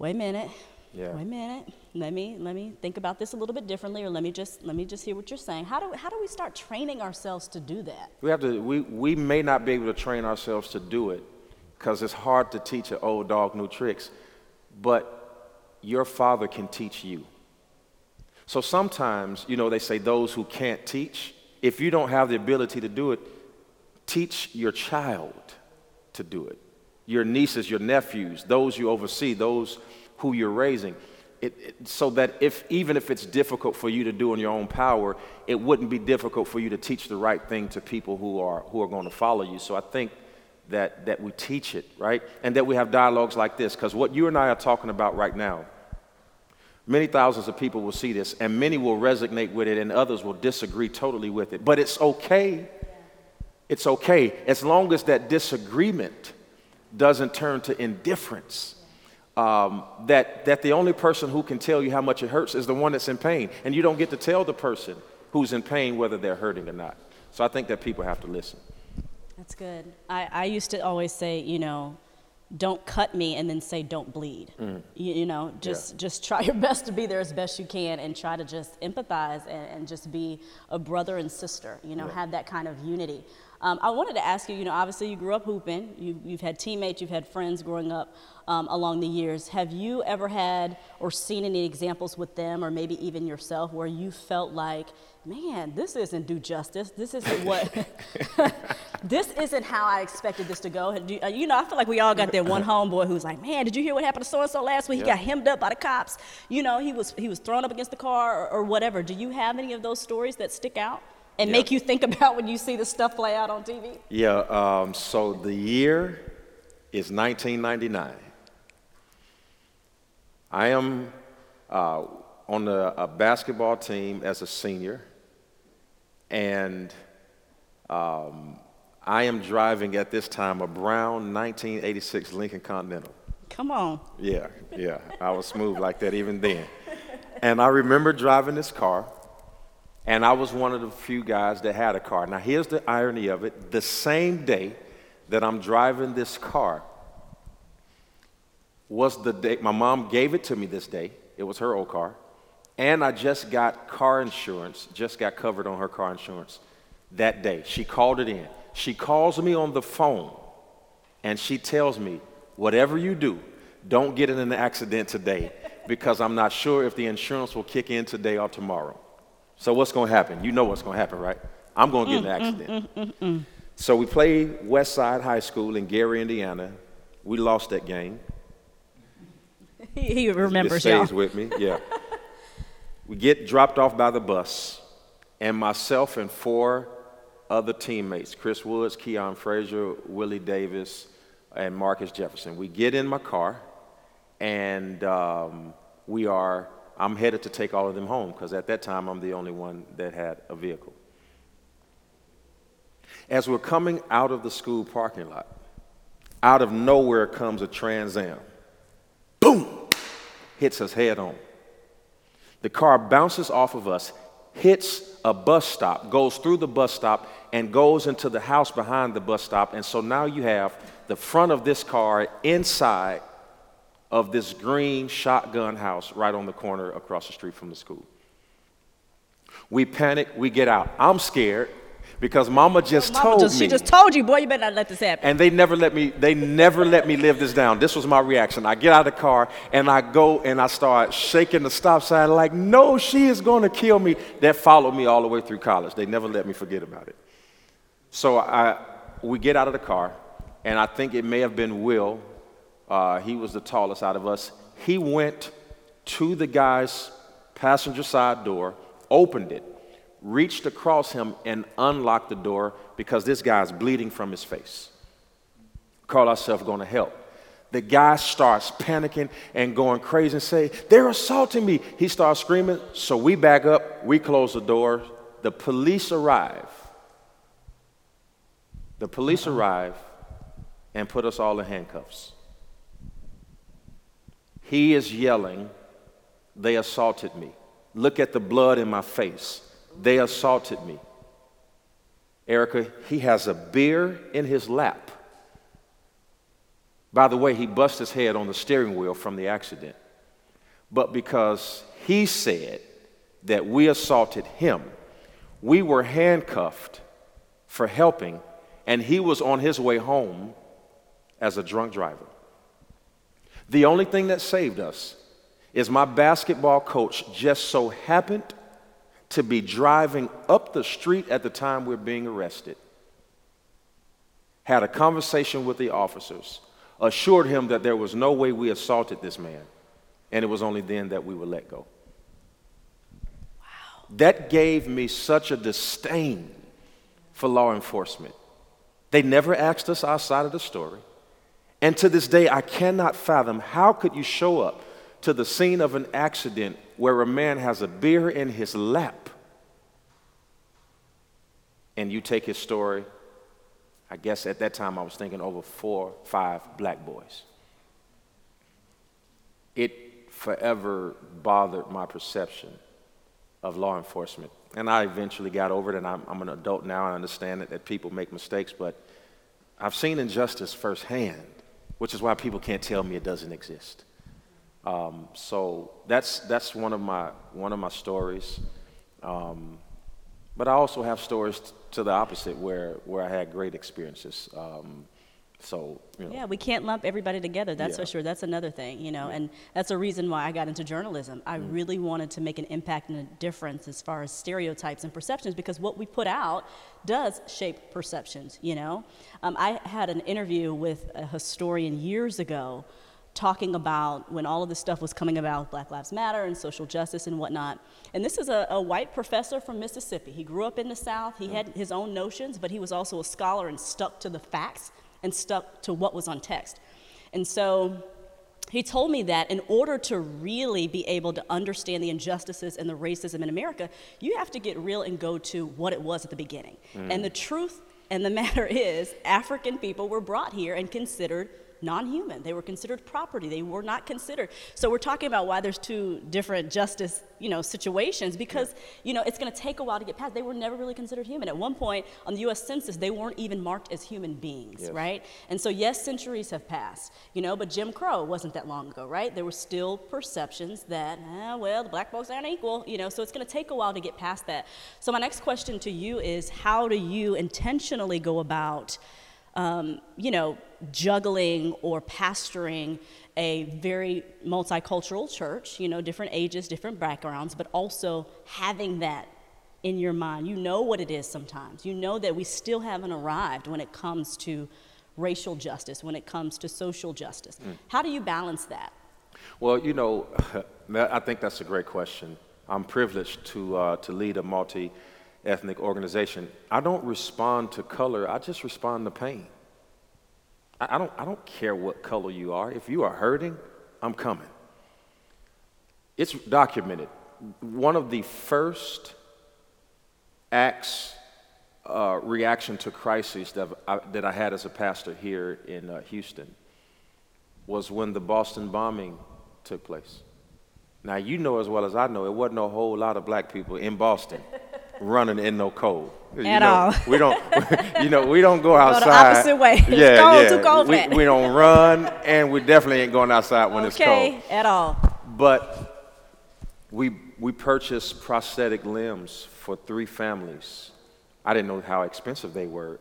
wait a minute, Yeah. wait a minute, let me let me think about this a little bit differently, or let me just let me just hear what you're saying. How do how do we start training ourselves to do that? We have to, we, we may not be able to train ourselves to do it because it's hard to teach an old dog new tricks, but your father can teach you. So sometimes, you know, they say those who can't teach, if you don't have the ability to do it, teach your child to do it. Your nieces, your nephews, those you oversee, those who you're raising. It, it- so that if even if it's difficult for you to do in your own power, it wouldn't be difficult for you to teach the right thing to people who are who are going to follow you. So I think that that we teach it right, and that we have dialogues like this, because what you and I are talking about right now, many thousands of people will see this, and many will resonate with it, and others will disagree totally with it. But it's okay. It's okay as long as that disagreement doesn't turn to indifference. Um, that, that the only person who can tell you how much it hurts is the one that's in pain. And you don't get to tell the person who's in pain whether they're hurting or not. So I think that people have to listen. That's good. I, I used to always say, you know, don't cut me and then say don't bleed. You, you know, just just [LAUGHS] try your best to be there as best you can and try to just empathize and, and just be a brother and sister. You know, have that kind of unity. Um, I wanted to ask you, you know, obviously you grew up hooping, you, you've had teammates, you've had friends growing up um, along the years. Have you ever had or seen any examples with them, or maybe even yourself, where you felt like, man, this isn't do justice. This isn't what, [LAUGHS] this isn't how I expected this to go. Do, uh, you know, I feel like we all got that one homeboy who's like, man, did you hear what happened to so and so last week? He got hemmed up by the cops. You know, he was he was thrown up against the car or, or whatever. Do you have any of those stories that stick out and Yeah. make you think about when you see the stuff play out on TV? Yeah, um, so the year is 1999. I am uh, on a, a basketball team as a senior, and um, I am driving at this time a brown 1986 Lincoln Continental. Come on. Yeah, yeah. I was smooth like that even then. And I remember driving this car, and I was one of the few guys that had a car. Now, here's the irony of it the same day that I'm driving this car was the day my mom gave it to me this day. It was her old car. And I just got car insurance, just got covered on her car insurance that day. She called it in. She calls me on the phone and she tells me, whatever you do, don't get in an accident today because I'm not sure if the insurance will kick in today or tomorrow. So what's going to happen? You know what's going to happen, right? I'm going to get in an mm, mm, accident. Mm, so we played West Side High School in Gary, Indiana. We lost that game. [LAUGHS] He, remembers it y'all. stays with me. Yeah. [LAUGHS] we get dropped off by the bus, and myself and four other teammates, Chris Woods, Keon Frazier, Willie Davis, and Marcus Jefferson. We get in my car, and um, we are. I'm headed to take all of them home because at that time I'm the only one that had a vehicle. As we're coming out of the school parking lot, out of nowhere comes a Trans Am. Boom! Hits us head on. The car bounces off of us, hits a bus stop, goes through the bus stop, and goes into the house behind the bus stop. And so now you have the front of this car inside of this green shotgun house right on the corner across the street from the school. We panic, we get out. I'm scared because mama just Mama told just, me. She just told you, boy, you better not let this happen. And they never let me, they never let me live this down. This was my reaction. I get out of the car and I go and I start shaking the stop sign like, no, she is going to kill me. That followed me all the way through college. They never let me forget about it. So I, we get out of the car and I think it may have been Will. Uh, he was the tallest out of us. He went to the guy's passenger side door, opened it, reached across him, and unlocked the door because this guy's bleeding from his face. Call ourselves going to help. The guy starts panicking and going crazy and say, They're assaulting me. He starts screaming. So we back up, we close the door. The police arrive. The police arrive and put us all in handcuffs. He is yelling, They assaulted me. Look at the blood in my face. They assaulted me. Erica, he has a beer in his lap. By the way, he bust his head on the steering wheel from the accident. But because he said that we assaulted him, we were handcuffed for helping, and he was on his way home as a drunk driver. The only thing that saved us is my basketball coach just so happened to be driving up the street at the time we're being arrested. Had a conversation with the officers, assured him that there was no way we assaulted this man, and it was only then that we were let go. Wow. That gave me such a disdain for law enforcement. They never asked us our side of the story. And to this day, I cannot fathom how could you show up to the scene of an accident where a man has a beer in his lap and you take his story. I guess at that time I was thinking over four, five black boys. It forever bothered my perception of law enforcement. And I eventually got over it, and I'm, I'm an adult now. I understand that, that people make mistakes, but I've seen injustice firsthand, which is why people can't tell me it doesn't exist. Um, so that's, that's one, of my, one of my stories. Um, But I also have stories t- to the opposite where, where I had great experiences. Um, so, you know. Yeah, we can't lump everybody together. That's Yeah. for sure. That's another thing, you know, and that's a reason why I got into journalism. I Mm. really wanted to make an impact and a difference as far as stereotypes and perceptions because what we put out does shape perceptions, you know. Um, I had an interview with a historian years ago talking about when all of this stuff was coming about Black Lives Matter and social justice and whatnot. And this is a, a white professor from Mississippi. He grew up in the South, he had his own notions, but he was also a scholar and stuck to the facts and stuck to what was on text. And so he told me that in order to really be able to understand the injustices and the racism in America, you have to get real and go to what it was at the beginning. Mm. And the truth and the [LAUGHS] matter is, African people were brought here and considered non-human. They were considered property. They were not considered. So we're talking about why there's two different justice, you know, situations because, you know, it's going to take a while to get past. They were never really considered human. At one point on the US Census, they weren't even marked as human beings, Yes. right? And so yes, centuries have passed, you know, but Jim Crow wasn't that long ago, right? There were still perceptions that, ah, well, the black folks aren't equal, you know, so it's going to take a while to get past that. So my next question to you is how do you intentionally go about um, you know, juggling or pastoring a very multicultural church, you know, different ages, different backgrounds, but also having that in your mind. You know what it is sometimes. You know that we still haven't arrived when it comes to racial justice, when it comes to social justice. How do you balance that? Well, you know, [LAUGHS] I think that's a great question. I'm privileged to, uh, to lead a multi ethnic organization. I don't respond to color, I just respond to pain. I, I, don't, I don't care what color you are. If you are hurting, I'm coming. It's documented. One of the first acts, uh, reaction to crises that I, that I had as a pastor here in uh, Houston was when the Boston bombing took place. Now, you know as well as I know, it wasn't a whole lot of black people in Boston running in no cold. You At know, all. We don't, [LAUGHS] you know, we don't go outside. Go the opposite way. [LAUGHS] Yeah, cold, yeah. too cold we, we don't run, and we definitely ain't going outside when it's cold. okay, at all. But we, we purchased prosthetic limbs for three families. I didn't know how expensive they were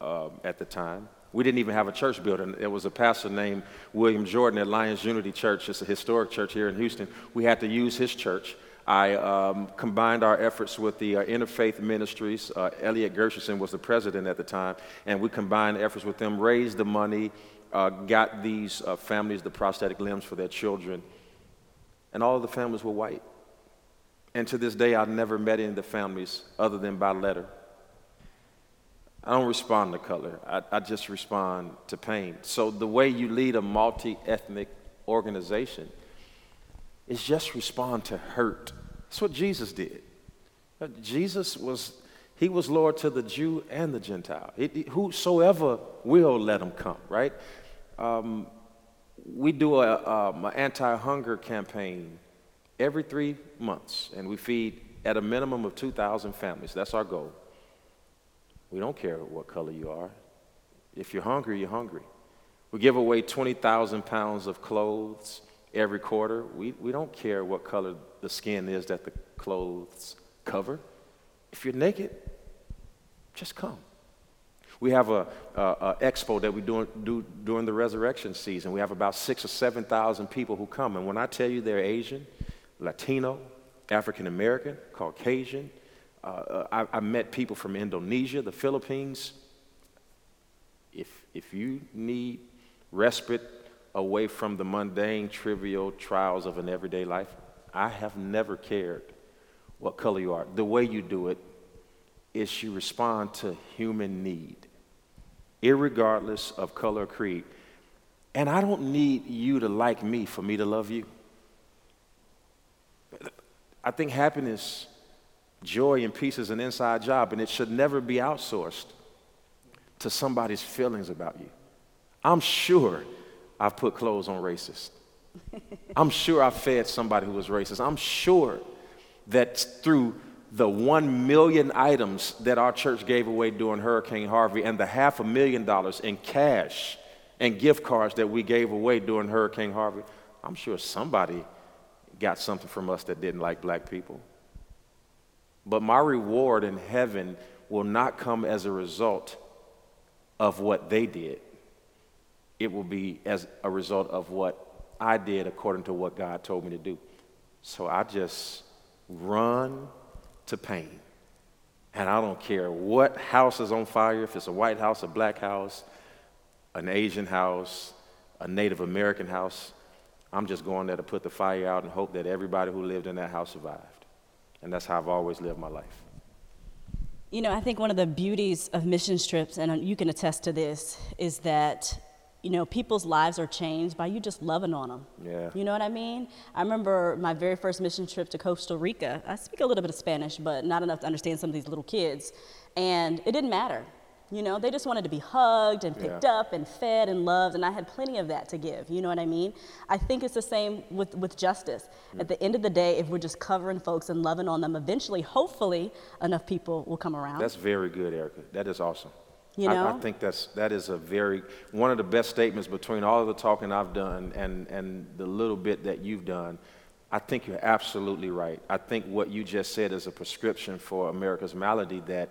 um, at the time. We didn't even have a church building. There was a pastor named William Jordan at Lyons Unity Church. It's a historic church here in Houston. We had to use his church. I um, combined our efforts with the uh, Interfaith Ministries. Uh, Elliot Gershenson was the president at the time, and we combined efforts with them, raised the money, uh, got these uh, families the prosthetic limbs for their children, and all of the families were white. And to this day, I've never met any of the families other than by letter. I don't respond to color, I, I just respond to pain. So, the way you lead a multi ethnic organization is just respond to hurt. That's what Jesus did. Uh, Jesus was, he was Lord to the Jew and the Gentile. It- it- whosoever will let him come, right? Um, we do a, um, an anti-hunger campaign every three months, and we feed at a minimum of 2,000 families. That's our goal. We don't care what color you are. If you're hungry, you're hungry. We give away 20,000 pounds of clothes every quarter. We, we don't care what color the skin is that the clothes cover. If you're naked, just come. We have a, a, a expo that we do, do during the resurrection season. We have about six or 7,000 people who come. And when I tell you they're Asian, Latino, African American, Caucasian, uh, uh, I, I met people from Indonesia, the Philippines. If, if you need respite away from the mundane, trivial trials of an everyday life, I have never cared what color you are. The way you do it is you respond to human need, irregardless of color or creed. And I don't need you to like me for me to love you. I think happiness, joy, and peace is an inside job, and it should never be outsourced to somebody's feelings about you. I'm sure I've put clothes on racists. [LAUGHS] I'm sure I fed somebody who was racist. I'm sure that through the one million items that our church gave away during Hurricane Harvey and the half a million dollars in cash and gift cards that we gave away during Hurricane Harvey, I'm sure somebody got something from us that didn't like black people. But my reward in heaven will not come as a result of what they did. It will be as a result of what I did according to what God told me to do. So I just run to pain. And I don't care what house is on fire, if it's a white house, a black house, an Asian house, a Native American house. I'm just going there to put the fire out and hope that everybody who lived in that house survived. And that's how I've always lived my life. You know, I think one of the beauties of mission trips, and you can attest to this, is that you know, people's lives are changed by you just loving on them. Yeah. You know what I mean? I remember my very first mission trip to Costa Rica. I speak a little bit of Spanish, but not enough to understand some of these little kids. And it didn't matter. You know, they just wanted to be hugged and picked Yeah. up and fed and loved, and I had plenty of that to give. You know what I mean? I think it's the same with, with justice. Mm. At the end of the day, if we're just covering folks and loving on them, eventually, hopefully, enough people will come around. That's very good, Erica. That is awesome. You I. I think that's that is a very one of the best statements between all of the talking I've done and and the little bit that you've done. I think you're absolutely right. I think what you just said is a prescription for America's malady that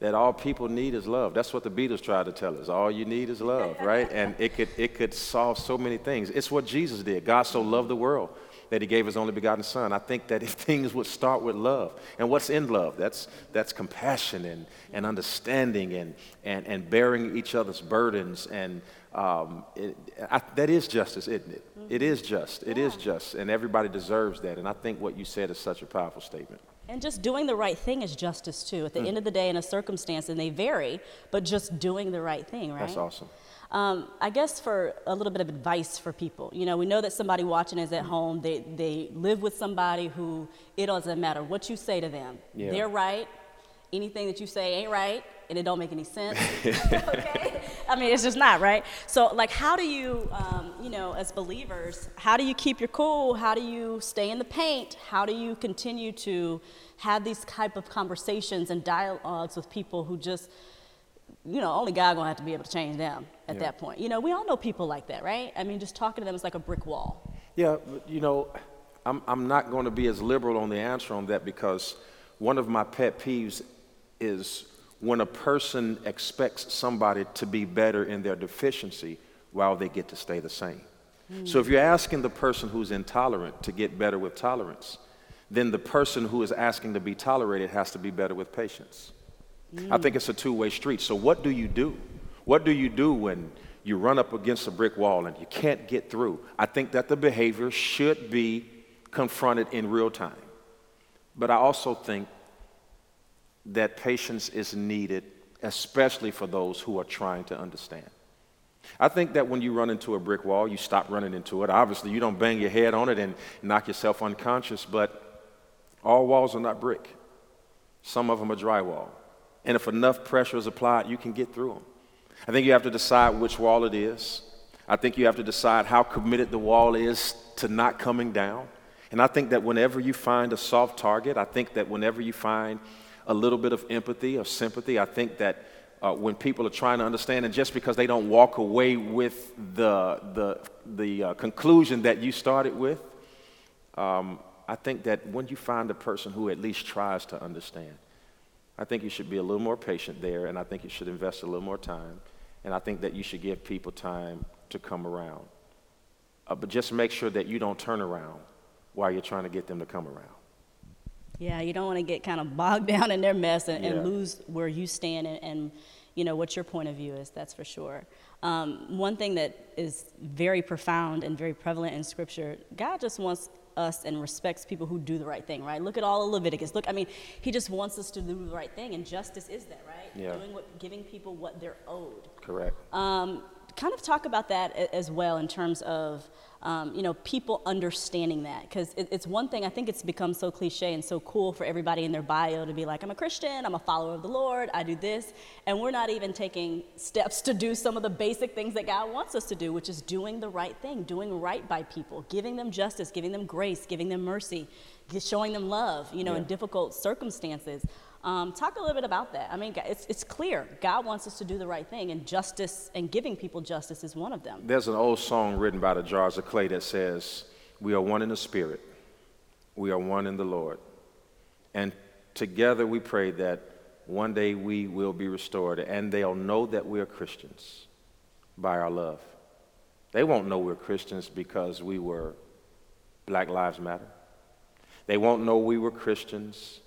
that all people need is love. That's what the Beatles tried to tell us. All you need is love, right? And it could it could solve so many things. It's what Jesus did. God so loved the world that he gave his only begotten son. I think that [LAUGHS] if things would start with love, and what's in love? That's that's compassion and, and understanding and, and and bearing each other's burdens and um, it, I, that is justice, isn't it? It is just. It is just, and everybody deserves that. And I think what you said is such a powerful statement. And just doing the right thing is justice too. At the Mm. end of the day, in a circumstance, and they vary, but just doing the right thing, right? That's awesome. Um, I guess for a little bit of advice for people, you know, we know that somebody watching is at home. They they live with somebody who it doesn't matter what you say to them. Yeah. They're right. Anything that you say ain't right, and it don't make any sense. [LAUGHS] okay, I mean it's just not right. So like, how do you, um, you know, as believers, how do you keep your cool? How do you stay in the paint? How do you continue to have these type of conversations and dialogues with people who just you know, only God gonna have to be able to change them at Yeah. that point. You know, we all know people like that, right? I mean, just talking to them is like a brick wall. Yeah, but, you know, I'm, I'm not going to be as liberal on the answer on that because one of my pet peeves is when a person expects somebody to be better in their deficiency while they get to stay the same. Hmm. So if you're asking the person who's intolerant to get better with tolerance, then the person who is asking to be tolerated has to be better with patience. I think it's a two way street. So, what do you do? What do you do when you run up against a brick wall and you can't get through? I think that the behavior should be confronted in real time. But I also think that patience is needed, especially for those who are trying to understand. I think that when you run into a brick wall, you stop running into it. Obviously, you don't bang your head on it and knock yourself unconscious, but all walls are not brick. Some of them are drywall. And if enough pressure is applied, you can get through them. I think you have to decide which wall it is. I think you have to decide how committed the wall is to not coming down. And I think that whenever you find a soft target, I think that whenever you find a little bit of empathy or sympathy, I think that uh, when people are trying to understand, and just because they don't walk away with the, the, the uh, conclusion that you started with, um, I think that when you find a person who at least tries to understand, I think you should be a little more patient there, and I think you should invest a little more time, and I think that you should give people time to come around. Uh, but just make sure that you don't turn around while you're trying to get them to come around. Yeah, you don't want to get kind of bogged [LAUGHS] down in their mess and, Yeah. and lose where you stand and, and, you know, what your point of view is, that's for sure. Um, one thing that is very profound and very prevalent in Scripture, God just wants us and respects people who do the right thing, right? Look at all of Leviticus. Look, I mean, He just wants us to do the right thing, and justice is that, right? Yeah. Doing what, giving people what they're owed. Correct. Um, kind of talk about that as well in terms of um, you know people understanding that. Because it, it's one thing I think it's become so cliche and so cool for everybody in their bio to be like I'm a Christian I'm a follower of the Lord I do this and we're not even taking steps to do some of the basic things that God wants us to do which is doing the right thing doing right by people giving them justice giving them grace giving them mercy showing them love you know in difficult circumstances um, talk a little bit about that. I mean, it's, it's clear God wants us to do the right thing, and justice and giving people justice is one of them. There's an old song written by the Jars of Clay that says, We are one in the Spirit, we are one in the Lord. And together we pray that one day we will be restored and they'll know that we're Christians by our love. They won't know we're Christians because we were Black Lives Matter. They won't know we were Christians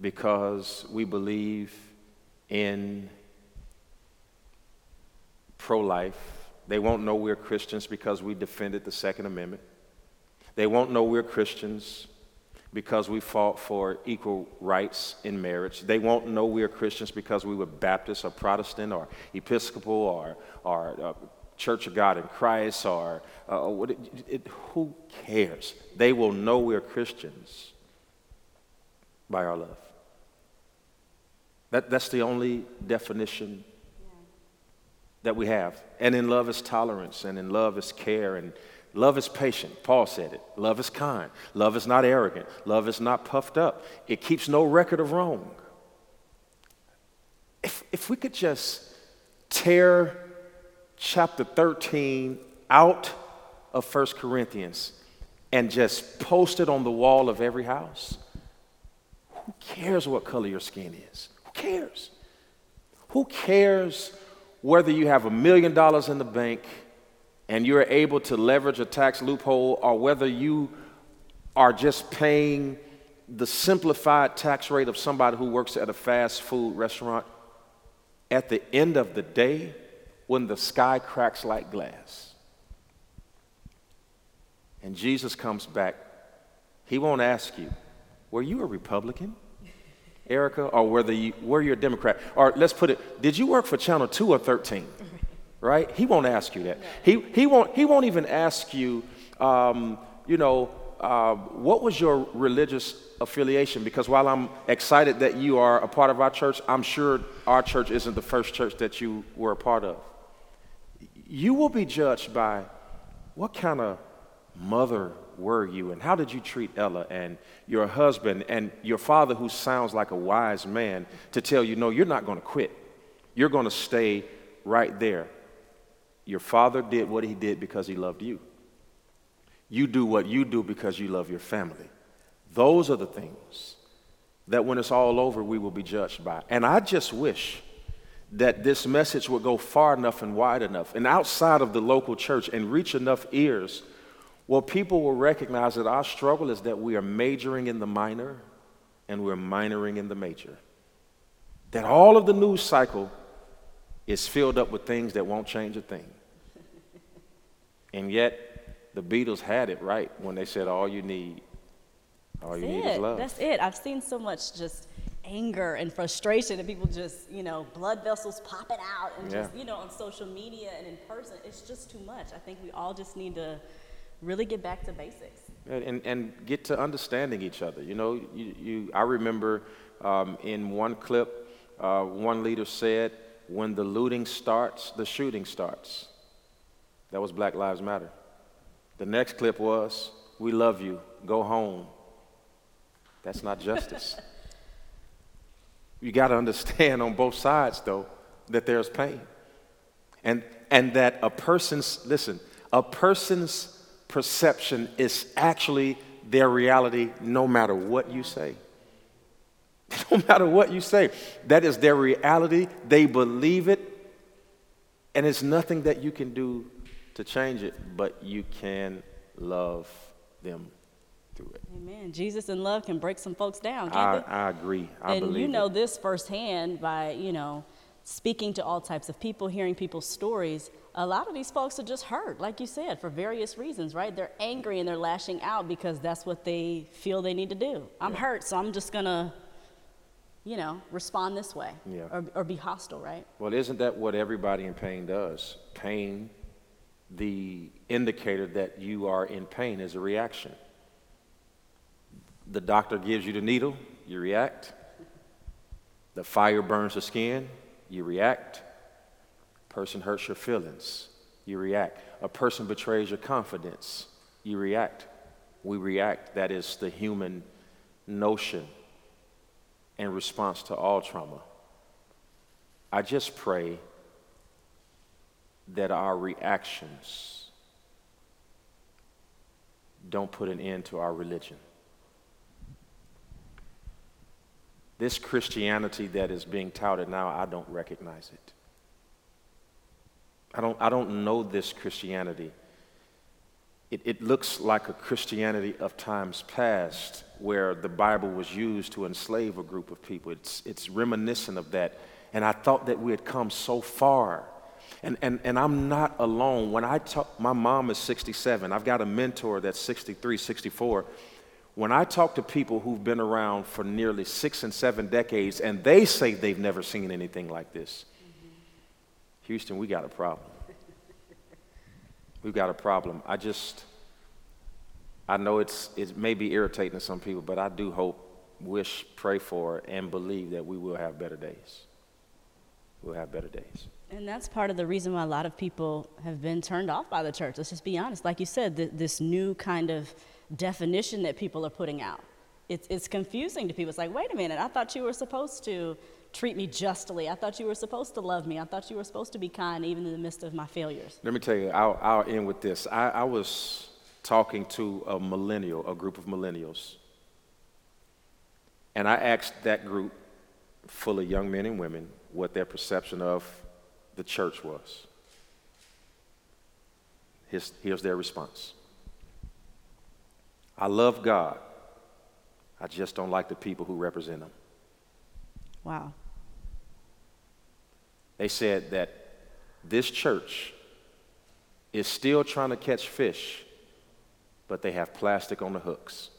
because we believe in pro life. They won't know we're Christians because we defended the Second Amendment. They won't know we're Christians because we fought for equal rights in marriage. They won't know we're Christians because we were Baptist or Protestant or Episcopal or, or uh, Church of God in Christ or uh, it, it, who cares? They will know we're Christians by our love. That, that's the only definition that we have. And in love is tolerance, and in love is care, and love is patient. Paul said it. Love is kind. Love is not arrogant. Love is not puffed up. It keeps no record of wrong. If, if we could just tear chapter 13 out of 1 Corinthians and just post it on the wall of every house, who cares what color your skin is? Who cares? Who cares whether you have a million dollars in the bank and you're able to leverage a tax loophole or whether you are just paying the simplified tax rate of somebody who works at a fast food restaurant, at the end of the day, when the sky cracks like glass and Jesus comes back, he won't ask you, Were you a Republican? Erica, or whether you were you a Democrat, or let's put it, did you work for Channel 2 or 13? Right? He won't ask you that. He, he, won't, he won't even ask you, um, you know, uh, what was your religious affiliation? Because while I'm excited that you are a part of our church, I'm sure our church isn't the first church that you were a part of. You will be judged by what kind of mother were you and how did you treat Ella and your husband and your father, who sounds like a wise man, to tell you, no, you're not going to quit. You're going to stay right there. Your father did what he did because he loved you. You do what you do because you love your family. Those are the things that when it's all over, we will be judged by. And I just wish that this message would go far enough and wide enough and outside of the local church and reach enough ears well, people will recognize that our struggle is that we are majoring in the minor and we're minoring in the major. That all of the news cycle is filled up with things that won't change a thing. and yet, the Beatles had it right when they said, All you need, all That's you need is love. That's it. I've seen so much just anger and frustration and people just, you know, blood vessels popping out and Yeah. just, you know, on social media and in person. It's just too much. I think we all just need to really get back to basics. and, and get to understanding each other. You know, you, you, I remember um, in one clip, uh, one leader said, when the looting starts, the shooting starts. That was Black Lives Matter. The next clip was, we love you, go home. That's not justice. [LAUGHS] you got to understand on both sides, though, that there's pain. And, and that a person's, listen, a person's perception is actually their reality no matter what you say. [LAUGHS] No matter what you say, that is their reality. They believe it, and it's nothing that you can do to change it, but you can love them through it. Amen. Jesus in love can break some folks down, can't I, it? I agree. I and believe you know it. this firsthand by, you know, speaking to all types of people, hearing people's stories. A lot of these folks are just hurt, like you said, for various reasons, right? They're angry and they're lashing out because that's what they feel they need to do. I'm hurt, so I'm just gonna, you know, respond this way Yeah. or, or be hostile, right? Well, isn't that what everybody in pain does? Pain, the indicator that you are in pain is a reaction. The doctor gives you the needle, you react. The fire burns the skin, you react. A person hurts your feelings, you react. A person betrays your confidence, you react. We react. That is the human notion in response to all trauma. I just pray that our reactions don't put an end to our religion. This Christianity that is being touted now, I don't recognize it. I don't, I don't know this Christianity. It, it looks like a Christianity of times past where the Bible was used to enslave a group of people. It's, it's reminiscent of that. And I thought that we had come so far. And, and, and I'm not alone. When I talk, my mom is 67. I've got a mentor that's 63, 64. When I talk to people who've been around for nearly six and seven decades and they say they've never seen anything like this, Houston, we got a problem. We've got a problem. I just, I know it's, it may be irritating to some people, but I do hope, wish, pray for, and believe that we will have better days. We'll have better days. And that's part of the reason why a lot of people have been turned off by the church. Let's just be honest. Like you said, th- this new kind of definition that people are putting out. It's, it's confusing to people. It's like, wait a minute, I thought you were supposed to treat me justly. I thought you were supposed to love me. I thought you were supposed to be kind even in the midst of my failures. Let me tell you, I'll, I'll end with this. I, I was talking to a millennial, a group of millennials, and I asked that group full of young men and women what their perception of the church was. Here's, here's their response I love God, I just don't like the people who represent Him. Wow. They said that this church is still trying to catch fish, but they have plastic on the hooks.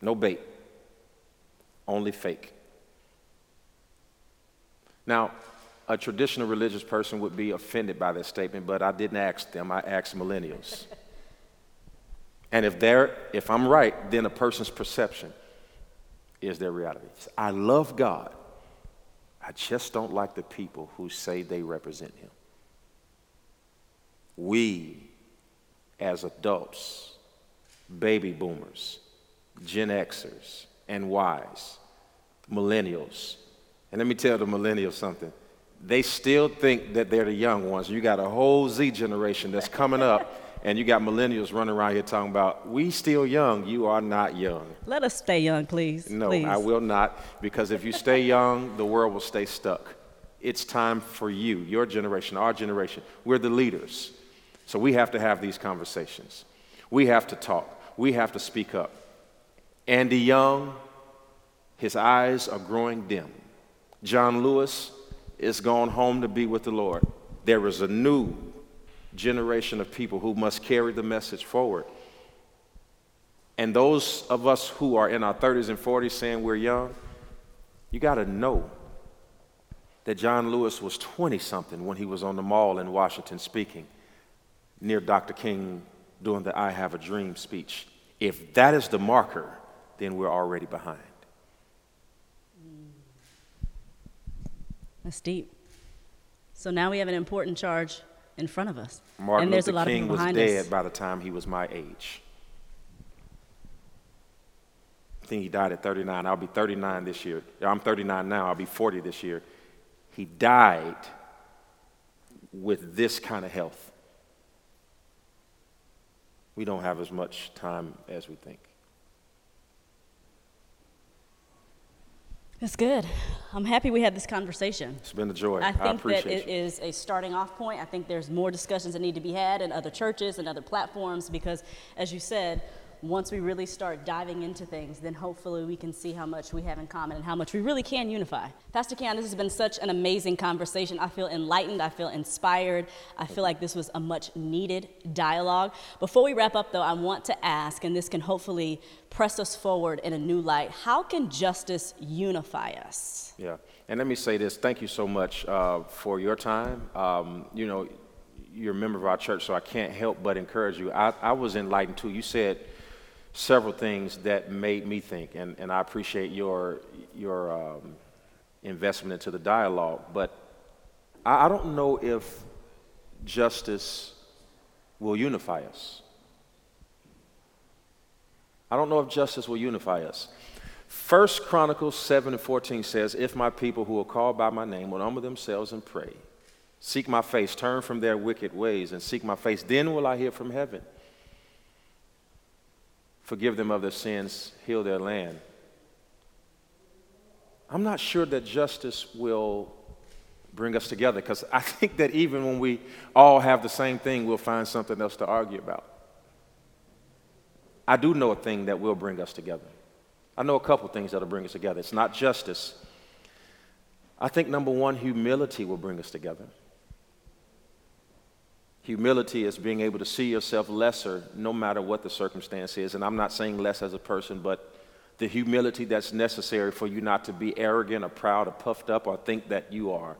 No bait, only fake. Now, a traditional religious person would be offended by this statement, but I didn't ask them, I asked millennials. And if, they're, if I'm right, then a person's perception is their reality. I love God. I just don't like the people who say they represent Him. We, as adults, baby boomers, Gen Xers, and Ys, millennials, and let me tell the millennials something. They still think that they're the young ones. You got a whole Z generation that's coming up, and you got millennials running around here talking about, we still young, you are not young. Let us stay young, please. No, please. I will not, because if you stay young, the world will stay stuck. It's time for you, your generation, our generation. We're the leaders. So we have to have these conversations. We have to talk. We have to speak up. Andy Young, his eyes are growing dim. John Lewis is gone home to be with the Lord. There is a new generation of people who must carry the message forward. And those of us who are in our 30s and 40s saying we're young, you got to know that John Lewis was 20 something when he was on the mall in Washington speaking near Dr. King doing the I Have a Dream speech. If that is the marker, then we're already behind. That's deep. So now we have an important charge in front of us. Martin and there's Luther a lot King of people was behind dead us. by the time he was my age. I think he died at 39. I'll be 39 this year. I'm 39 now. I'll be 40 this year. He died with this kind of health. We don't have as much time as we think. That's good. I'm happy we had this conversation. It's been a joy. I I, think that appreciate it you. is a starting off point. I think there's more discussions that need to be had in other churches and other platforms because, as you said, once we really start diving into things, then hopefully we can see how much we have in common and how much we really can unify. Pastor Keion, this has been such an amazing conversation. I feel enlightened. I feel inspired. I feel like this was a much needed dialogue. Before we wrap up, though, I want to ask, and this can hopefully press us forward in a new light how can justice unify us? Yeah, and let me say this. Thank you so much uh, for your time. Um, you know, you're a member of our church, so I can't help but encourage you. I, I was enlightened too. You said several things that made me think, and, and I appreciate your your um, investment into the dialogue. But I, I don't know if justice will unify us. I don't know if justice will unify us. First Chronicles 7 and 14 says, If my people who are called by my name will humble themselves and pray, seek my face, turn from their wicked ways, and seek my face, then will I hear from heaven. Forgive them of their sins, heal their land. I'm not sure that justice will bring us together because I [LAUGHS] think that even when we all have the same thing, we'll find something else to argue about. I do know a thing that will bring us together. I know a couple things that'll bring us together. It's not justice. I think number one, humility will bring us together. Humility is being able to see yourself lesser no matter what the circumstance is. And I'm not saying less as a person, but the humility that's necessary for you not to be arrogant or proud or puffed up or think that you are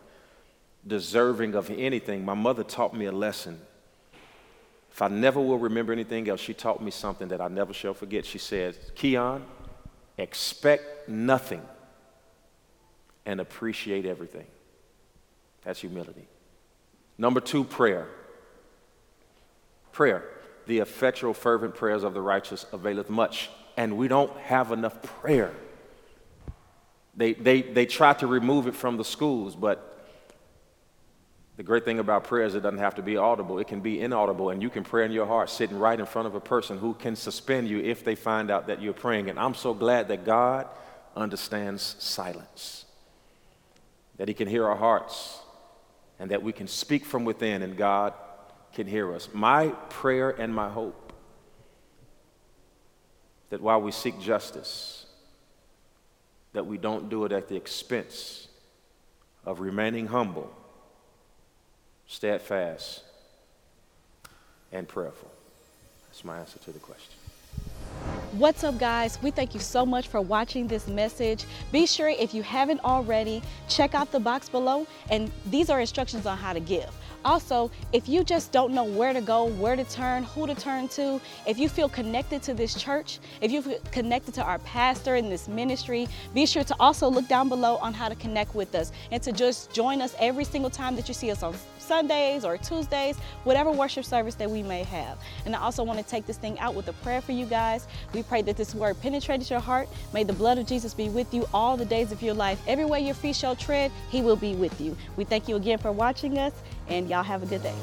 deserving of anything. My mother taught me a lesson. If I never will remember anything else, she taught me something that I never shall forget. She said, Keion, expect nothing and appreciate everything. That's humility. Number two, prayer. Prayer. The effectual, fervent prayers of the righteous availeth much. And we don't have enough prayer. They, they, they try to remove it from the schools, but the great thing about prayer is it doesn't have to be audible. It can be inaudible, and you can pray in your heart sitting right in front of a person who can suspend you if they find out that you're praying. And I'm so glad that God understands silence, that He can hear our hearts, and that we can speak from within, and God can hear us. My prayer and my hope that while we seek justice, that we don't do it at the expense of remaining humble, steadfast, and prayerful. That's my answer to the question. What's up, guys? We thank you so much for watching this message. Be sure, if you haven't already, check out the box below, and these are instructions on how to give. Also, if you just don't know where to go, where to turn, who to turn to, if you feel connected to this church, if you feel connected to our pastor in this ministry, be sure to also look down below on how to connect with us and to just join us every single time that you see us on Sundays or Tuesdays, whatever worship service that we may have. And I also want to take this thing out with a prayer for you guys. We pray that this word penetrates your heart. May the blood of Jesus be with you all the days of your life. Everywhere your feet shall tread, he will be with you. We thank you again for watching us, and y'all have a good day.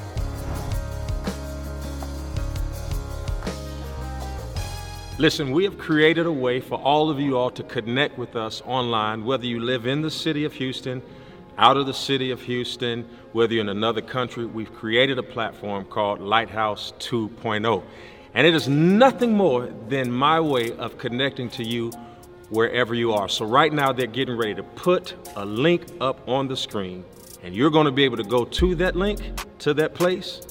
Listen, we have created a way for all of you all to connect with us online, whether you live in the city of Houston, out of the city of Houston, whether you're in another country. We've created a platform called Lighthouse 2.0. And it is nothing more than my way of connecting to you wherever you are. So, right now, they're getting ready to put a link up on the screen, and you're going to be able to go to that link, to that place,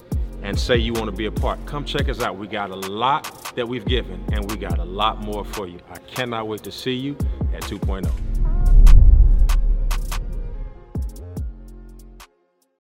and say you want to be a part. Come check us out. We got a lot that we've given, and we got a lot more for you. I cannot wait to see you at oh. 2.0.